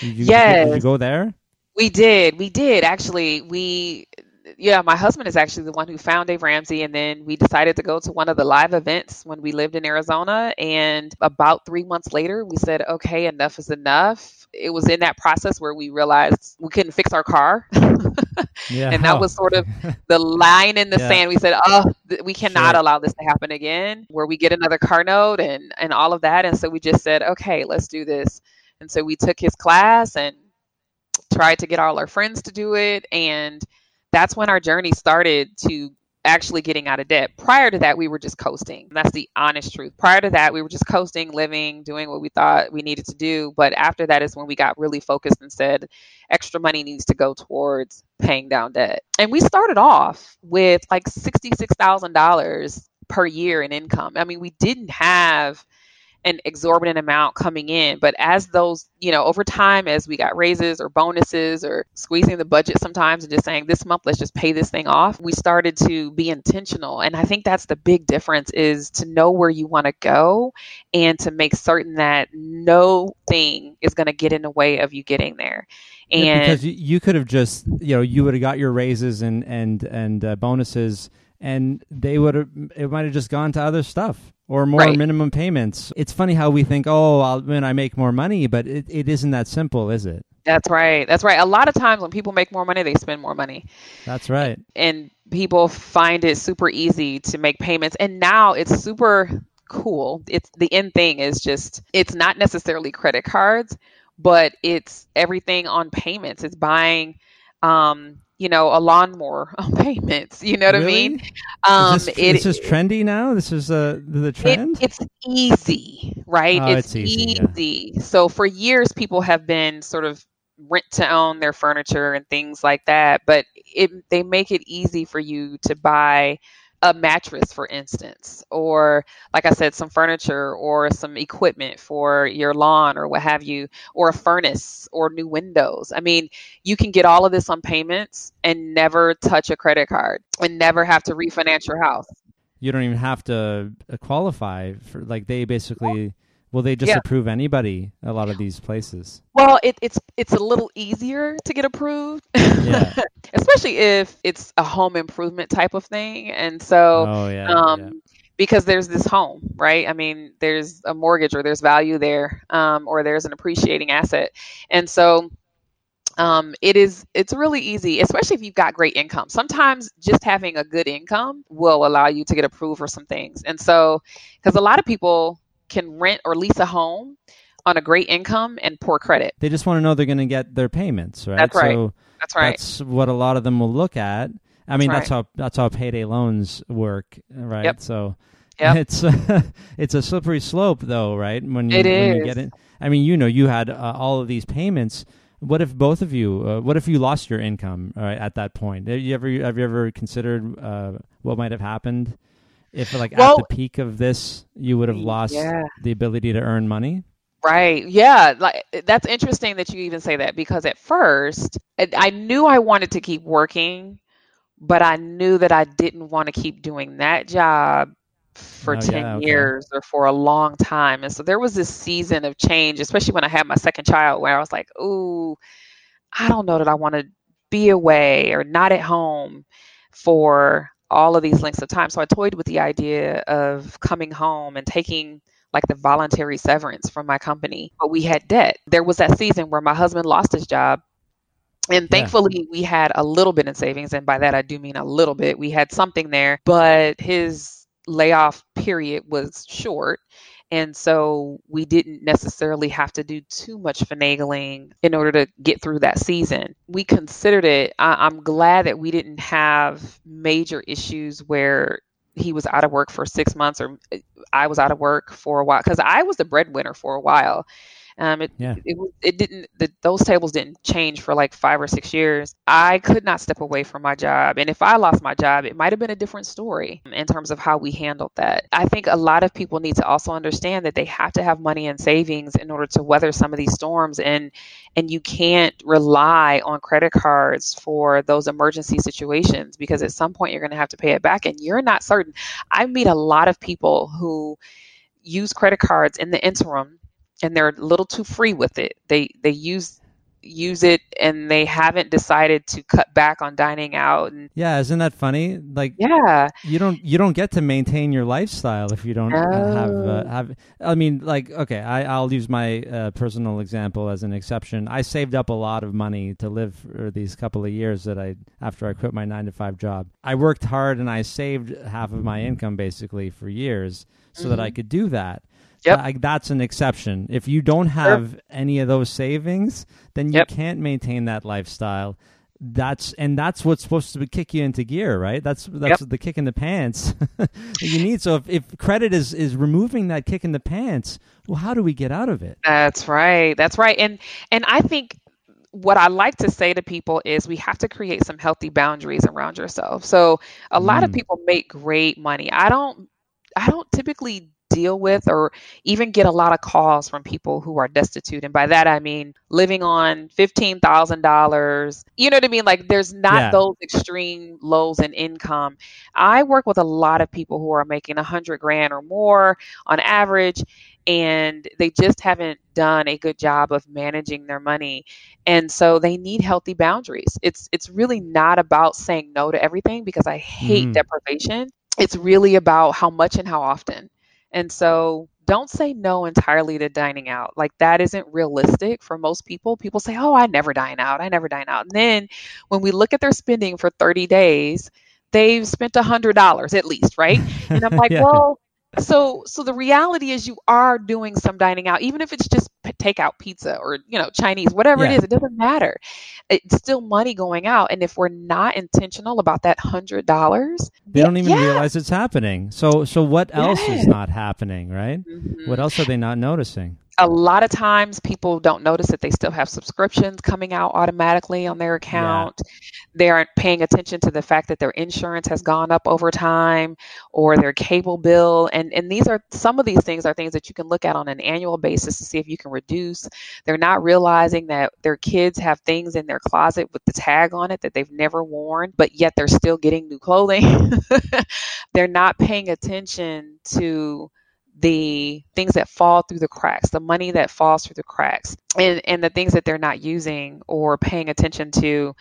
Did you, yes. Did you go there? We did. We did actually. We yeah, my husband is actually the one who found Dave Ramsey, and then we decided to go to one of the live events when we lived in Arizona. And about three months later, we said, "Okay, enough is enough." It was in that process where we realized we couldn't fix our car, yeah. and that was sort of the line in the yeah. sand. We said, "Oh, th- we cannot sure. allow this to happen again." Where we get another car note and and all of that, and so we just said, "Okay, let's do this." And so we took his class and tried to get all our friends to do it and that's when our journey started to actually getting out of debt. Prior to that, we were just coasting. That's the honest truth. Prior to that, we were just coasting, living, doing what we thought we needed to do. But after that is when we got really focused and said, extra money needs to go towards paying down debt. And we started off with like $66,000 per year in income. I mean, we didn't have an exorbitant amount coming in. But as those, you know, over time, as we got raises or bonuses or squeezing the budget sometimes and just saying this month, let's just pay this thing off, we started to be intentional. And I think that's the big difference is to know where you want to go and to make certain that no thing is going to get in the way of you getting there. And because you, could have just, you know, you would have got your raises and and and uh, bonuses, and they would have it might have just gone to other stuff or more right. minimum payments. It's funny how we think, oh, I'll, when I make more money, but it, it isn't that simple, is it? That's right. That's right. A lot of times when people make more money, they spend more money. That's right. And people find it super easy to make payments. And now it's super cool. It's the end thing is just it's not necessarily credit cards, but it's everything on payments. It's buying um, you know, a lawnmower on payments. You know what really? I mean? Um, is this, it, this is trendy now. This is uh, the trend. It, it's easy, right? Oh, it's, it's, easy. easy. Yeah. So for years, people have been sort of rent to own their furniture and things like that, but it, they make it easy for you to buy a mattress, for instance, or like I said, some furniture or some equipment for your lawn or what have you, or a furnace or new windows. I mean, you can get all of this on payments and never touch a credit card and never have to refinance your house. You don't even have to uh, qualify for like they basically Will they just yeah. approve anybody? A lot of these places. Well, it, it's it's a little easier to get approved, yeah. especially if it's a home improvement type of thing. And so, oh, yeah, um, yeah. because there's this home, right? I mean, there's a mortgage or there's value there, um, or there's an appreciating asset, and so um, it is it's really easy especially if you've got great income sometimes just having a good income will allow you to get approved for some things and so because a lot of people can rent or lease a home on a great income and poor credit. They just want to know they're going to get their payments, right? That's right. So that's right. That's what a lot of them will look at. I mean, that's, that's how that's how payday loans work, right? Yep. So yep. it's it's a slippery slope, though, right? When you, it is. When you get it, I mean, you know, you had uh, all of these payments. What if both of you? Uh, what if you lost your income right, at that point? Have you ever have you ever considered uh, what might have happened? If like well, at the peak of this you would have lost yeah. the ability to earn money right yeah like that's interesting that you even say that because at first i knew i wanted to keep working but i knew that i didn't want to keep doing that job for oh, 10 yeah, okay. years or for a long time and so there was this season of change especially when i had my second child where i was like ooh i don't know that i want to be away or not at home for all of these lengths of time. So I toyed with the idea of coming home and taking like the voluntary severance from my company. But we had debt. There was that season where my husband lost his job. And thankfully, yeah. we had a little bit in savings. And by that, I do mean a little bit. We had something there, but his layoff period was short. And so we didn't necessarily have to do too much finagling in order to get through that season. We considered it. I, am glad that we didn't have major issues where he was out of work for six months or uh, I was out of work for a while because I was the breadwinner for a while. Um, it, yeah. it, it didn't, the, those tables didn't change for like five or six years. I could not step away from my job. And if I lost my job, it might have been a different story in terms of how we handled that. I think a lot of people need to also understand that they have to have money and savings in order to weather some of these storms. And, and you can't rely on credit cards for those emergency situations because at some point you're going to have to pay it back and you're not certain. I meet a lot of people who use credit cards in the interim and they're a little too free with it. They they use use it and they haven't decided to cut back on dining out and yeah isn't that funny like yeah you don't you don't get to maintain your lifestyle if you don't no. have uh, have i mean like okay I, i'll use my uh, personal example as an exception i saved up a lot of money to live for these couple of years that i after i quit my nine to five job i worked hard and i saved half of my income basically for years so mm-hmm. that i could do that Yep. Like that's an exception. If you don't have sure. any of those savings, then you yep. can't maintain that lifestyle. That's and that's what's supposed to kick you into gear, right? That's that's yep. the kick in the pants you need. So if, if credit is is removing that kick in the pants, well, how do we get out of it? That's right. That's right. And and I think what I like to say to people is we have to create some healthy boundaries around yourself. So a lot mm. of people make great money. I don't I don't typically deal with or even get a lot of calls from people who are destitute. And by that, I mean living on $15,000. You know what I mean? Like there's not yeah. those extreme lows in income. I work with a lot of people who are making a hundred grand or more on average and they just haven't done a good job of managing their money and so they need healthy boundaries it's it's really not about saying no to everything because i hate mm. deprivation it's really about how much and how often and so don't say no entirely to dining out. Like that isn't realistic for most people. People say, "Oh, I never dine out. I never dine out." And then when we look at their spending for 30 days, they've spent $100 at least, right? And I'm like, yeah. "Well, so so the reality is you are doing some dining out even if it's just takeout pizza or you know chinese whatever yeah. it is it doesn't matter it's still money going out and if we're not intentional about that hundred dollars they don't even yeah. realize it's happening so so what else is not happening right mm-hmm. what else are they not noticing a lot of times people don't notice that they still have subscriptions coming out automatically on their account. Yeah. They aren't paying attention to the fact that their insurance has gone up over time or their cable bill. And, and these are some of these things are things that you can look at on an annual basis to see if you can reduce. They're not realizing that their kids have things in their closet with the tag on it that they've never worn, but yet they're still getting new clothing. they're not paying attention to the things that fall through the cracks, the money that falls through the cracks, and, and the things that they're not using or paying attention to,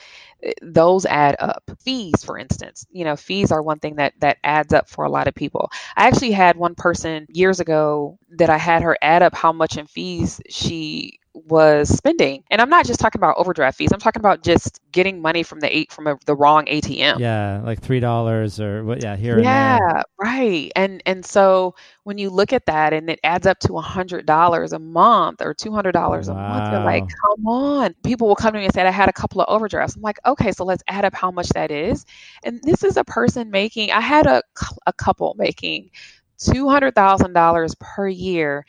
eh, those add up. Fees, for instance, you know, fees are one thing that that adds up for a lot of people. I actually had one person years ago that I had her add up how much in fees she was spending. And I'm not just talking about overdraft fees. I'm talking about just getting money from the eight from a, the wrong ATM. Yeah, like three dollars or what? Yeah, here. Yeah, right. And and so when you look at that and it adds up to a hundred dollars a month or two hundred dollars wow. a month, you're like, come on. People will come to me and say, I had a couple of overdrafts. I'm like, okay, so let's add up how much that is. And this is a person making. I had a a couple making two hundred thousand dollars per year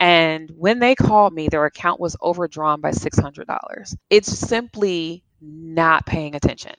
and when they called me, their account was overdrawn by $600. It's simply not paying attention.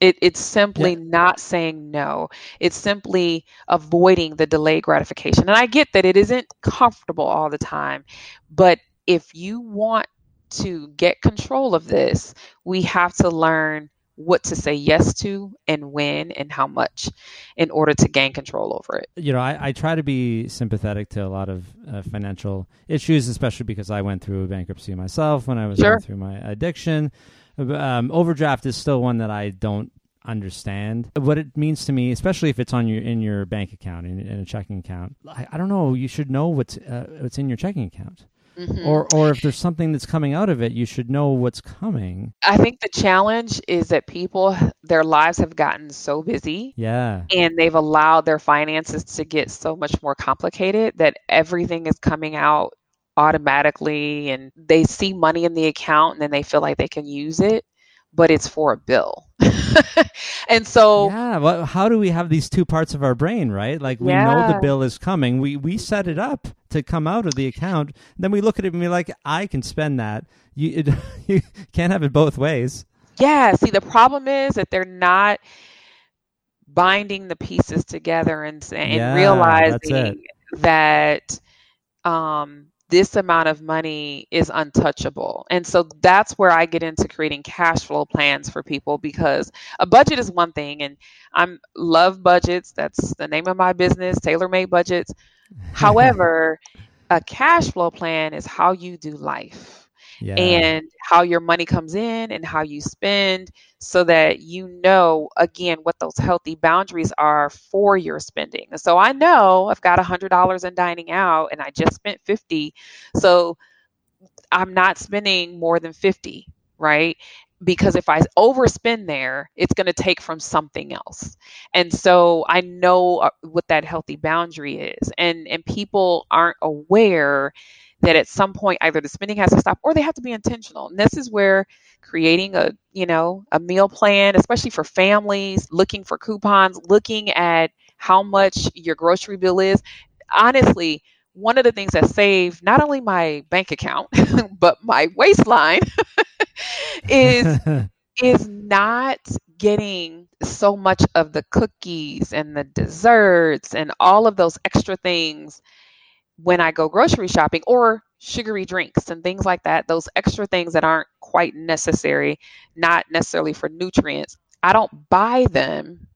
It, it's simply yeah. not saying no. It's simply avoiding the delayed gratification. And I get that it isn't comfortable all the time, but if you want to get control of this, we have to learn what to say yes to and when and how much in order to gain control over it. You know, I, I try to be sympathetic to a lot of uh, financial issues, especially because I went through a bankruptcy myself when I was sure. going through my addiction. Um, overdraft is still one that I don't understand what it means to me, especially if it's on your in your bank account in, in a checking account. I, I, don't know. You should know what's uh, what's in your checking account. Mhm. or or if there's something that's coming out of it, you should know what's coming. I think the challenge is that people, their lives have gotten so busy Yeah. and they've allowed their finances to get so much more complicated that everything is coming out automatically and they see money in the account and then they feel like they can use it, but it's for a bill. and so, yeah. Well, how do we have these two parts of our brain, right? Like we know the bill is coming. We we set it up to come out of the account. Then we look at it and we're like, I can spend that. You it, you can't have it both ways. yeah, see, the problem is that they're not binding the pieces together and, and Yeah, realizing that um, this amount of money is untouchable. And so that's where I get into creating cash flow plans for people because a budget is one thing and I'm love budgets. That's the name of my business, tailor made budgets. However, a cash flow plan is how you do life yeah. and how your money comes in and how you spend so that you know again what those healthy boundaries are for your spending. So I know I've got $100 in dining out and I just spent 50. So I'm not spending more than 50, right? Because if I overspend there, it's going to take from something else. And so I know uh, what that healthy boundary is. And and people aren't aware that at some point either the spending has to stop or they have to be intentional. And this is where creating a, you know, a meal plan, especially for families, looking for coupons, looking at how much your grocery bill is. Honestly, one of the things that saved not only my bank account, but my waistline is is not getting so much of the cookies and the desserts and all of those extra things when I go grocery shopping or sugary drinks and things like that, those extra things that aren't quite necessary, not necessarily for nutrients. I don't buy them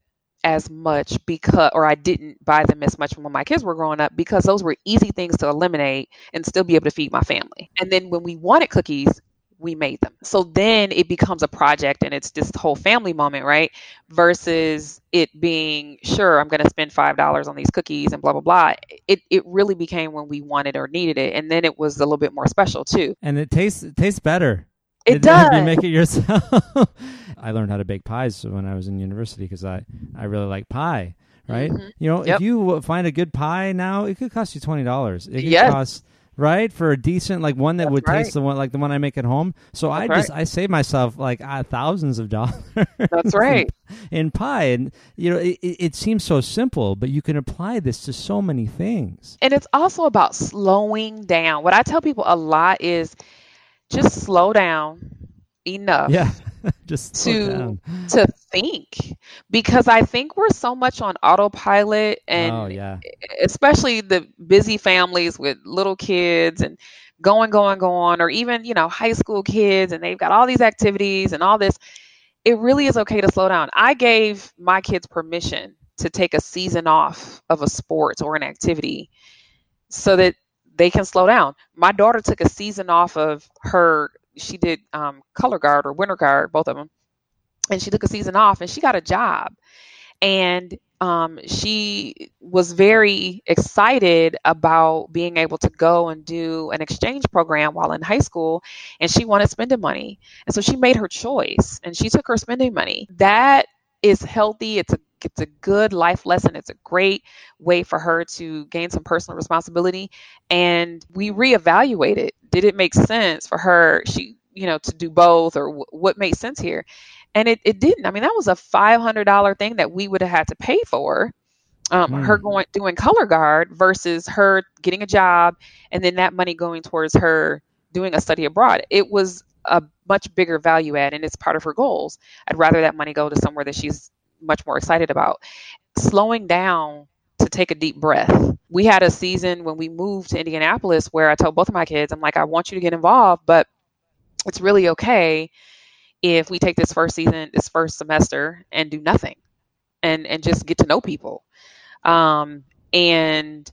as much because or I didn't buy them as much when my kids were growing up because those were easy things to eliminate and still be able to feed my family. And then when we wanted cookies, we made them. So then it becomes a project and it's this whole family moment, right? Versus it being, sure, I'm going to spend $5 on these cookies and blah, blah, blah. It, it really became when we wanted or needed it. And then it was a little bit more special too. and it tastes it tastes better. It if does. You make it yourself. I learned how to bake pies when I was in university because I I really like pie. Right? Mhm. You know, Yep. if you find a good pie now, it could cost you twenty dollars. It could Yes. cost right for a decent like one that That's would right. taste the one like the one I make at home. So I That's just I save myself like uh, thousands of dollars. That's right. in pie, and you know it, it it seems so simple, but you can apply this to so many things. And it's also about slowing down. What I tell people a lot is just slow down enough Yeah, just slow To- down. to think because I think we're so much on autopilot and oh yeah, especially the busy families with little kids and going, going, going, or even, you know, high school kids and they've got all these activities and all this. It really is okay to slow down. I gave my kids permission to take a season off of a sport or an activity so that they can slow down. My daughter took a season off of her, she did um, color guard or winter guard, both of them. And she took a season off and she got a job. And um, she was very excited about being able to go and do an exchange program while in high school and she wanted spending money and so she made her choice and she took her spending money that is healthy it's a it's a good life lesson it's a great way for her to gain some personal responsibility and we reevaluated did it make sense for her she you know to do both or w- what made sense here and it, it didn't. I mean, that was a five hundred dollar thing that we would have had to pay for. Um, Hmm. Her going doing color guard versus her getting a job, and then that money going towards her doing a study abroad. It was a much bigger value add, and it's part of her goals. I'd rather that money go to somewhere that she's much more excited about. Slowing down to take a deep breath. We had a season when we moved to Indianapolis where I told both of my kids, I'm like, I want you to get involved, but it's really okay if we take this first season, this first semester, and do nothing, and and just get to know people, um, and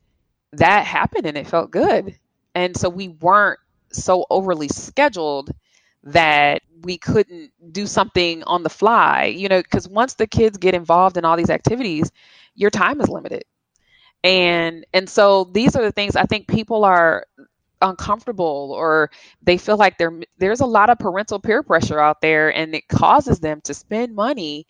that happened, and it felt good, and so we weren't so overly scheduled that we couldn't do something on the fly, you know, because once the kids get involved in all these activities, your time is limited, and and so these are the things I think people are uncomfortable or they feel like there there's a lot of parental peer pressure out there and it causes them to spend money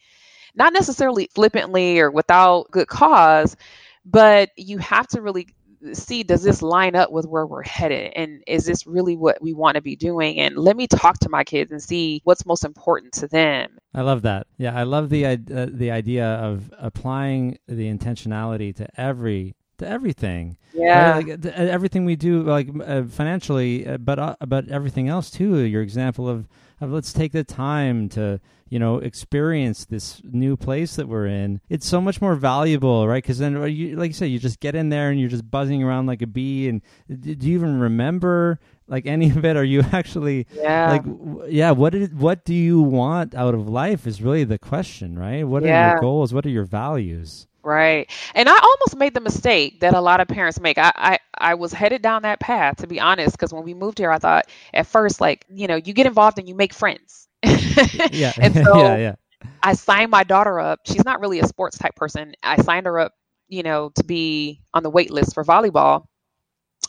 not necessarily flippantly or without good cause but you have to really see does this line up with where we're headed? And is this really what we want to be doing? And let me talk to my kids and see what's most important to them. I love that. Yeah i love the uh, the idea of applying the intentionality to every to everything yeah. Right? like, everything we do like uh, financially uh, but uh, but everything else too. Your example of of let's take the time to you know experience this new place that we're in. It's so much more valuable right? Because then you, like you said you just get in there and you're just buzzing around like a bee. And do you even remember like any of it? Are you actually yeah. like yeah what did what do you want out of life is really the question right? What yeah. are your goals? What are your values Right. And I almost made the mistake that a lot of parents make. I, I, I was headed down that path, to be honest, because when we moved here, I thought at first, like, you know, you get involved and you make friends. yeah. and so yeah, yeah. I signed my daughter up. She's not really a sports type person. I signed her up, you know, to be on the wait list for volleyball.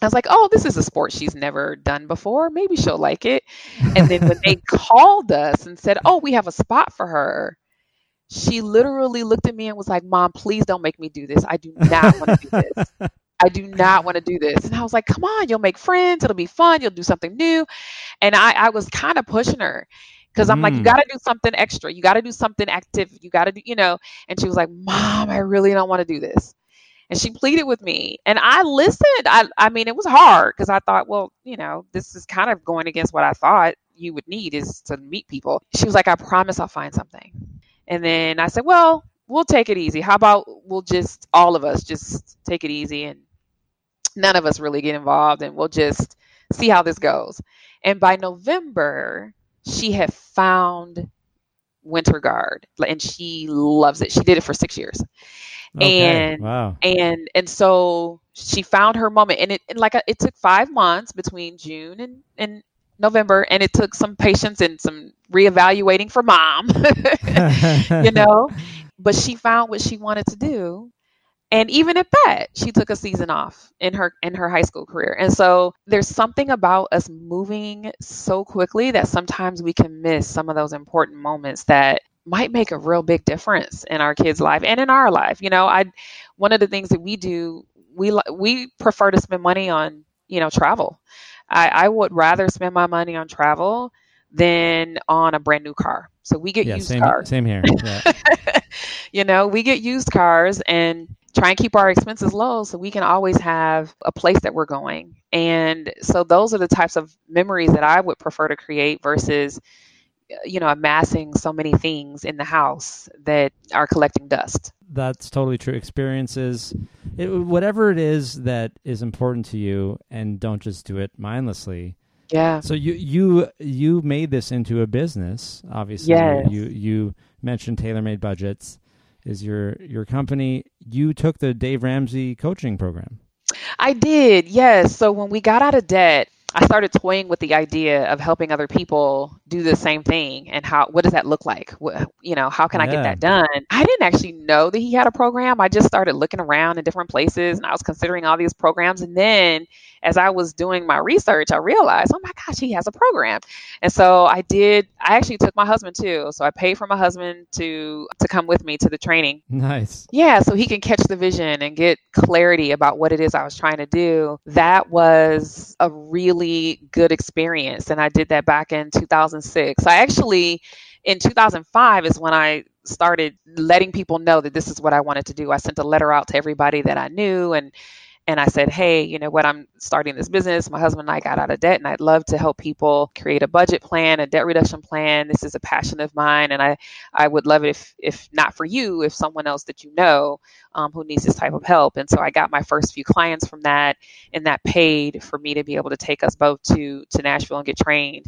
I was like, oh, this is a sport she's never done before. Maybe she'll like it. And then when they called us and said, oh, we have a spot for her, she literally looked at me and was like, Mom, please don't make me do this. I do not want to do this. I do not want to do this. And I was like, Come on, you'll make friends. It'll be fun. You'll do something new. And I, I was kind of pushing her because I'm mm. like, You got to do something extra. You got to do something active. You got to do, you know. And she was like, Mom, I really don't want to do this. And she pleaded with me. And I listened. I, I mean, it was hard because I thought, well, you know, this is kind of going against what I thought you would need is to meet people. She was like, I promise I'll find something. And then I said, well, we'll take it easy. How about we'll just, all of us, just take it easy and none of us really get involved and we'll just see how this goes. And by November, she had found Winter Guard and she loves it. She did it for six years. Okay. And wow. and and so she found her moment and it and like it took five months between June and, and November, and it took some patience and some reevaluating for mom, you know. But she found what she wanted to do, and even at that, she took a season off in her in her high school career. And so there's something about us moving so quickly that sometimes we can miss some of those important moments that might make a real big difference in our kids' life and in our life. You know, I one of the things that we do we we prefer to spend money on you know travel I, I would rather spend my money on travel than on a brand new car. So we get yeah, used same, cars. Same here. Yeah. you know, we get used cars and try and keep our expenses low so we can always have a place that we're going. And so those are the types of memories that I would prefer to create versus you know amassing so many things in the house that are collecting dust. That's totally true. Experiences it, whatever it is that is important to you and don't just do it mindlessly. Yeah. So you you you made this into a business obviously. Yes. you you mentioned tailor made budgets is your your company. You took the dave ramsey coaching program. I did yes. So when we got out of debt I started toying with the idea of helping other people do the same thing and how what does that look like? What, you know, how can yeah. I get that done? I didn't actually know that he had a program. I just started looking around in different places and I was considering all these programs and then as I was doing my research, I realized, oh my gosh, he has a program. And so I did I actually took my husband too. So I paid for my husband to to come with me to the training. Nice. Yeah, so he can catch the vision and get clarity about what it is I was trying to do. That was a really good experience and I did that back in 2006. I actually in 2005 is when I started letting people know that this is what I wanted to do. I sent a letter out to everybody that I knew and and I said, hey, you know what, I'm starting this business. My husband and I got out of debt, and I'd love to help people create a budget plan, a debt reduction plan. This is a passion of mine, and I, I would love it if, if not for you, if someone else that you know um, who needs this type of help. And so I got my first few clients from that, and that paid for me to be able to take us both to to Nashville and get trained.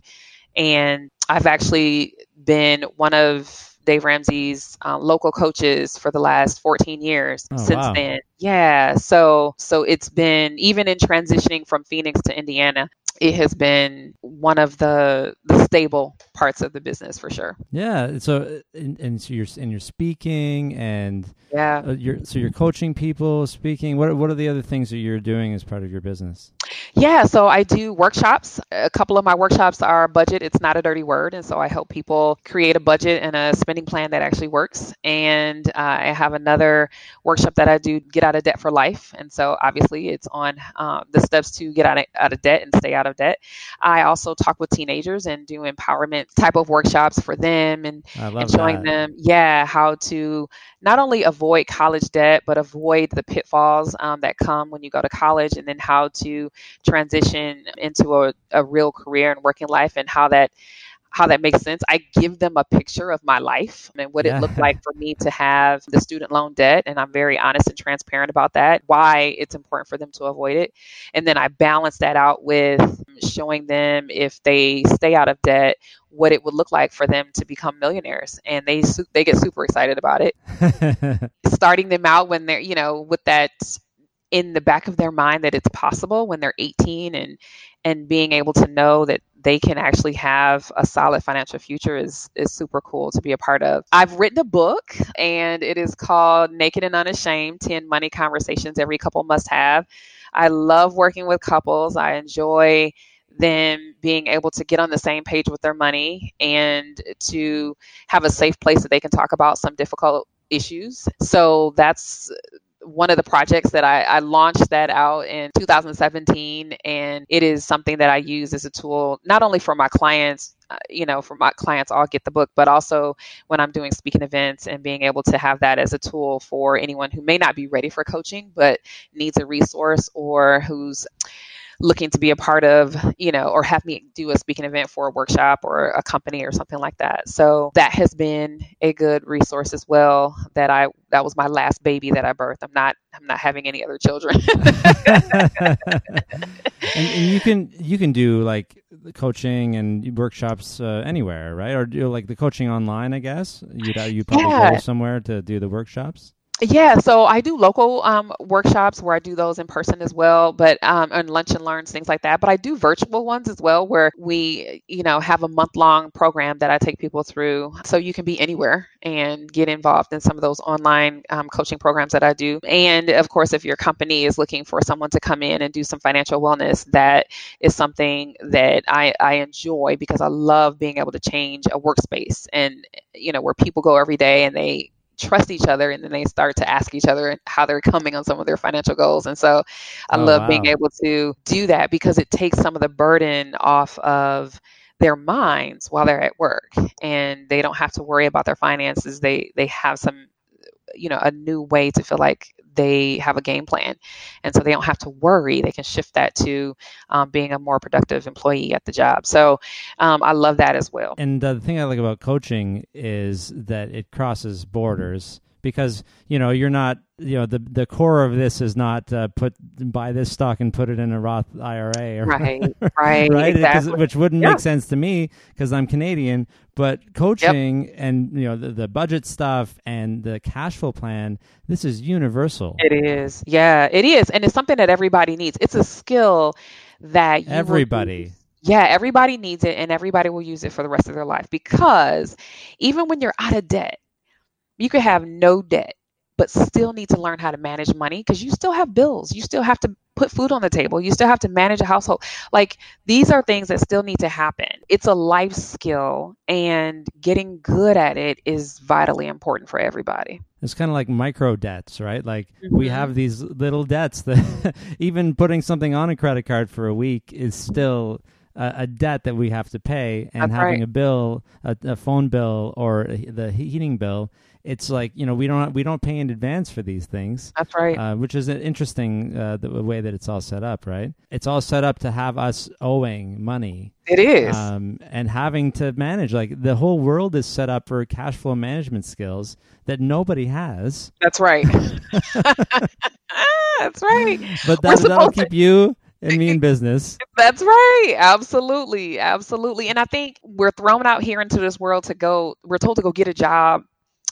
And I've actually been one of Dave Ramsey's uh, local coaches for the last 14 years oh, since wow. then. Yeah, so so it's been even in transitioning from Phoenix to Indiana, it has been one of the the stable parts of the business for sure. Yeah. So and, and so you're and you're speaking and Yeah. uh, you're so you're coaching people, speaking. What what are the other things that you're doing as part of your business? Yeah, so I do workshops. A couple of my workshops are budget. It's not a dirty word. And so I help people create a budget and a spending plan that actually works. And uh, I have another workshop that I do get out of debt for life. And so obviously it's on uh, the steps to get out of, out of debt and stay out of debt. I also talk with teenagers and do empowerment type of workshops for them and, and showing that. them, yeah, how to not only avoid college debt, but avoid the pitfalls um, that come when you go to college and then how to transition into a, a real career and working life and how that how that makes sense. I give them a picture of my life and what Yeah. it looked like for me to have the student loan debt. And I'm very honest and transparent about that, why it's important for them to avoid it. And then I balance that out with showing them if they stay out of debt, what it would look like for them to become millionaires. And they, su- they get super excited about it starting them out when they're you know with that in the back of their mind that it's possible when they're 18 and and being able to know that they can actually have a solid financial future is is super cool to be a part of. I've written a book and it is called Naked and Unashamed 10 Money Conversations Every Couple Must Have. I love working with couples. I enjoy them being able to get on the same page with their money and to have a safe place that they can talk about some difficult issues. So that's one of the projects that I, I launched that out in 2017 and it is something that i use as a tool not only for my clients uh, you know for my clients all get the book but also when i'm doing speaking events and being able to have that as a tool for anyone who may not be ready for coaching but needs a resource or who's looking to be a part of, you know, or have me do a speaking event for a workshop or a company or something like that. So that has been a good resource as well. That I that was my last baby that I birthed. I'm not I'm not having any other children. and, and you can you can do like the coaching and workshops uh, anywhere, right? Or do like the coaching online, I guess. You'd uh, you probably Yeah. go somewhere to do the workshops. Yeah, so I do local um, workshops where I do those in person as well, but um, and lunch and learns things like that. But I do virtual ones as well, where we, you know, have a month long program that I take people through, so you can be anywhere and get involved in some of those online um, coaching programs that I do. And of course, if your company is looking for someone to come in and do some financial wellness, that is something that I, I enjoy because I love being able to change a workspace and you know where people go every day and they trust each other and then they start to ask each other how they're coming on some of their financial goals and so i Oh, love being able to do that because it takes some of the burden off of their minds while they're at work and they don't have to worry about their finances. They they have some you know a new way to feel like they have a game plan. And so they don't have to worry. They can shift that to um, being a more productive employee at the job. So um, i love that as well. And the thing I like about coaching is that it crosses borders because you know you're not you know the the core of this is not uh, put buy this stock and put it in a Roth IRA or right right right exactly. which wouldn't Yeah. make sense to me because I'm Canadian but coaching and you know the, the budget stuff and the cash flow plan this is universal It is. Yeah, it is. And it's something that everybody needs. It's a skill that you everybody. Yeah, everybody needs it and everybody will use it for the rest of their life because even when you're out of debt, you could have no debt but still need to learn how to manage money because you still have bills. You still have to put food on the table. You still have to manage a household. Like these are things that still need to happen. It's a life skill and getting good at it is vitally important for everybody. It's kind of like micro debts, right? Like we Mhm. have these little debts that even putting something on a credit card for a week is still a, a debt that we have to pay. And That's having right. a bill, a, a phone bill or the heating bill, it's like you know we don't we don't pay in advance for these things. That's right. Uh, which is an interesting uh, the way that it's all set up, right? It's all set up to have us owing money it is. um, and having to manage. Like the whole world is set up for cash flow management skills that nobody has. That's right. That's right. But that, that'll supposed to- keep you and me in business. That's right. Absolutely. Absolutely. And I think we're thrown out here into this world to go, we're told to go get a job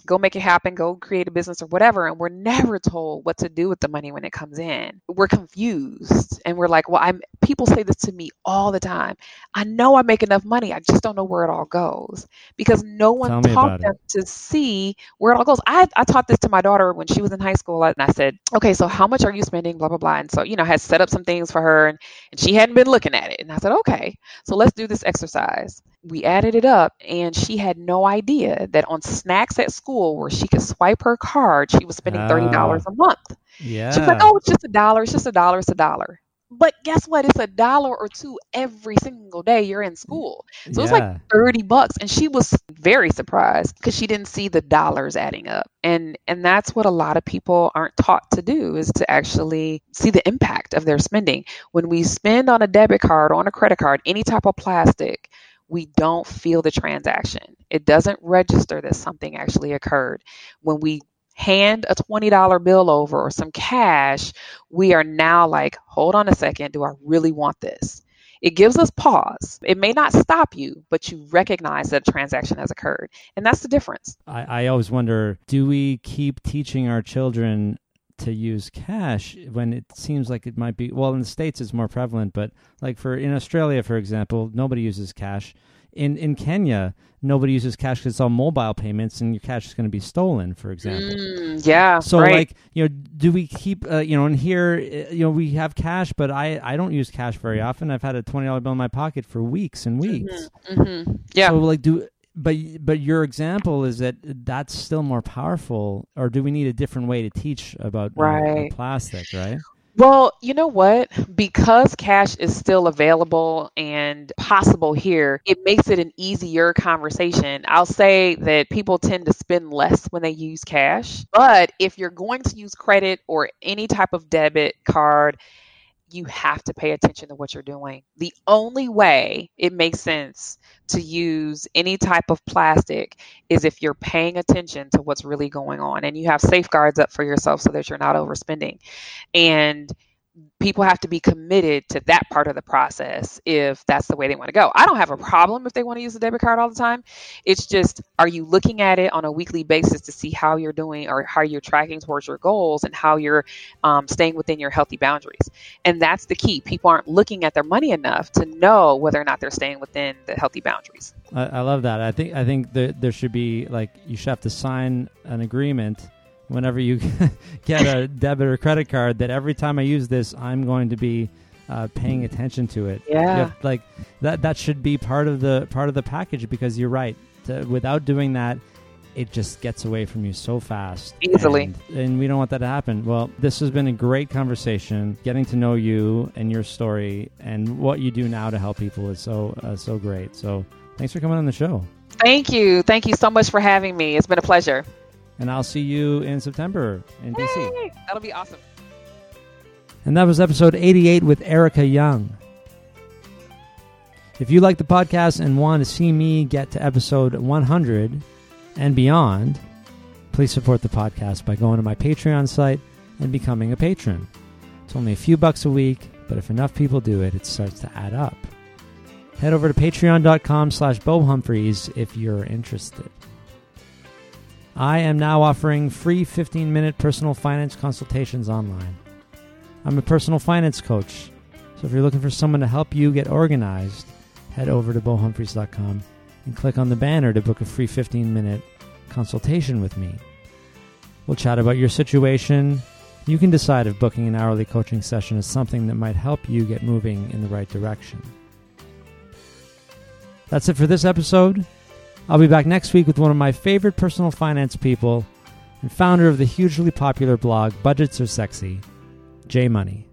go make it happen, go create a business or whatever. And we're never told what to do with the money when it comes in. We're confused and we're like, well, I'm, people say this to me all the time. I know I make enough money. I just don't know where it all goes because no one taught them it. to see where it all goes. I, I taught this to my daughter when she was in high school and I said, okay, so how much are you spending? Blah, blah, blah. And so, you know, I had set up some things for her and, and she hadn't been looking at it. And I said, okay, so let's do this exercise. We added it up and she had no idea that on snacks at school where she could swipe her card, she was spending $30 ah. a month. Yeah. She was like, oh, it's just a dollar. It's just a dollar. It's a dollar. But guess what? It's a dollar or two every single day you're in school. So yeah. it's like 30 bucks. And she was very surprised because she didn't see the dollars adding up. And and that's what a lot of people aren't taught to do is to actually see the impact of their spending. When we spend on a debit card, or on a credit card, any type of plastic, we don't feel the transaction. It doesn't register that something actually occurred. When we hand a $20 bill over or some cash, we are now like, hold on a second, do I really want this? It gives us pause. It may not stop you, but you recognize that a transaction has occurred. And that's the difference. I, I always wonder do we keep teaching our children to use cash when it seems like it might be well in the states it's more prevalent but like for in australia for example nobody uses cash in in Kenya, nobody uses cash because it's all mobile payments, and your cash is going to be stolen, for example. Mm, yeah. So, right. like, you know, do we keep, uh, you know, in here, uh, you know, we have cash, but I I don't use cash very often. I've had a twenty dollar bill in my pocket for weeks and mm-hmm, weeks. Mm-hmm. Mm-hmm. Yeah. So, like, do but but your example is that that's still more powerful, or do we need a different way to teach about right. uh, plastic? Right. Well, you know what? Because cash is still available and possible here, it makes it an easier conversation. I'll say that people tend to spend less when they use cash. But if you're going to use credit or any type of debit card, you have to pay attention to what you're doing. The only way it makes sense to use any type of plastic is if you're paying attention to what's really going on and you have safeguards up for yourself so that you're not overspending. And people have to be committed to that part of the process if that's the way they want to go. I don't have a problem if they want to use a debit card all the time. It's just, are you looking at it on a weekly basis to see how you're doing or how you're tracking towards your goals and how you're um, staying within your healthy boundaries? And that's the key. People aren't looking at their money enough to know whether or not they're staying within the healthy boundaries. I, I love that. I think I think that there should be like you should have to sign an agreement whenever you get a debit or credit card that every time I use this, I'm going to be uh, paying attention to it. Yeah, have, like that. That should be part of the part of the package because you're right. To, without doing that, it just gets away from you so fast. Easily. And, and, we don't want that to happen. Well this has been a great conversation getting to know you and your story and what you do now to help people is so uh, so great. So thanks for coming on the show. Thank you. Thank you so much for having me. It's been a pleasure and I'll see you in September in hey, DC. That'll be awesome. And that was episode 88 with Ericka Young. If you like the podcast and want to see me get to episode 100 and beyond, please support the podcast by going to my Patreon site and becoming a patron. It's only a few bucks a week, but if enough people do it, it starts to add up. Head over to patreon.com slash Humphreys if you're interested. I am now offering free 15 minute personal finance consultations online. I'm a personal finance coach, so if you're looking for someone to help you get organized, head over to bohumphreys.com and click on the banner to book a free 15 minute consultation with me. We'll chat about your situation. You can decide if booking an hourly coaching session is something that might help you get moving in the right direction. That's it for this episode. I'll be back next week with one of my favorite personal finance people and founder of the hugely popular blog Budgets Are Sexy, J. Money.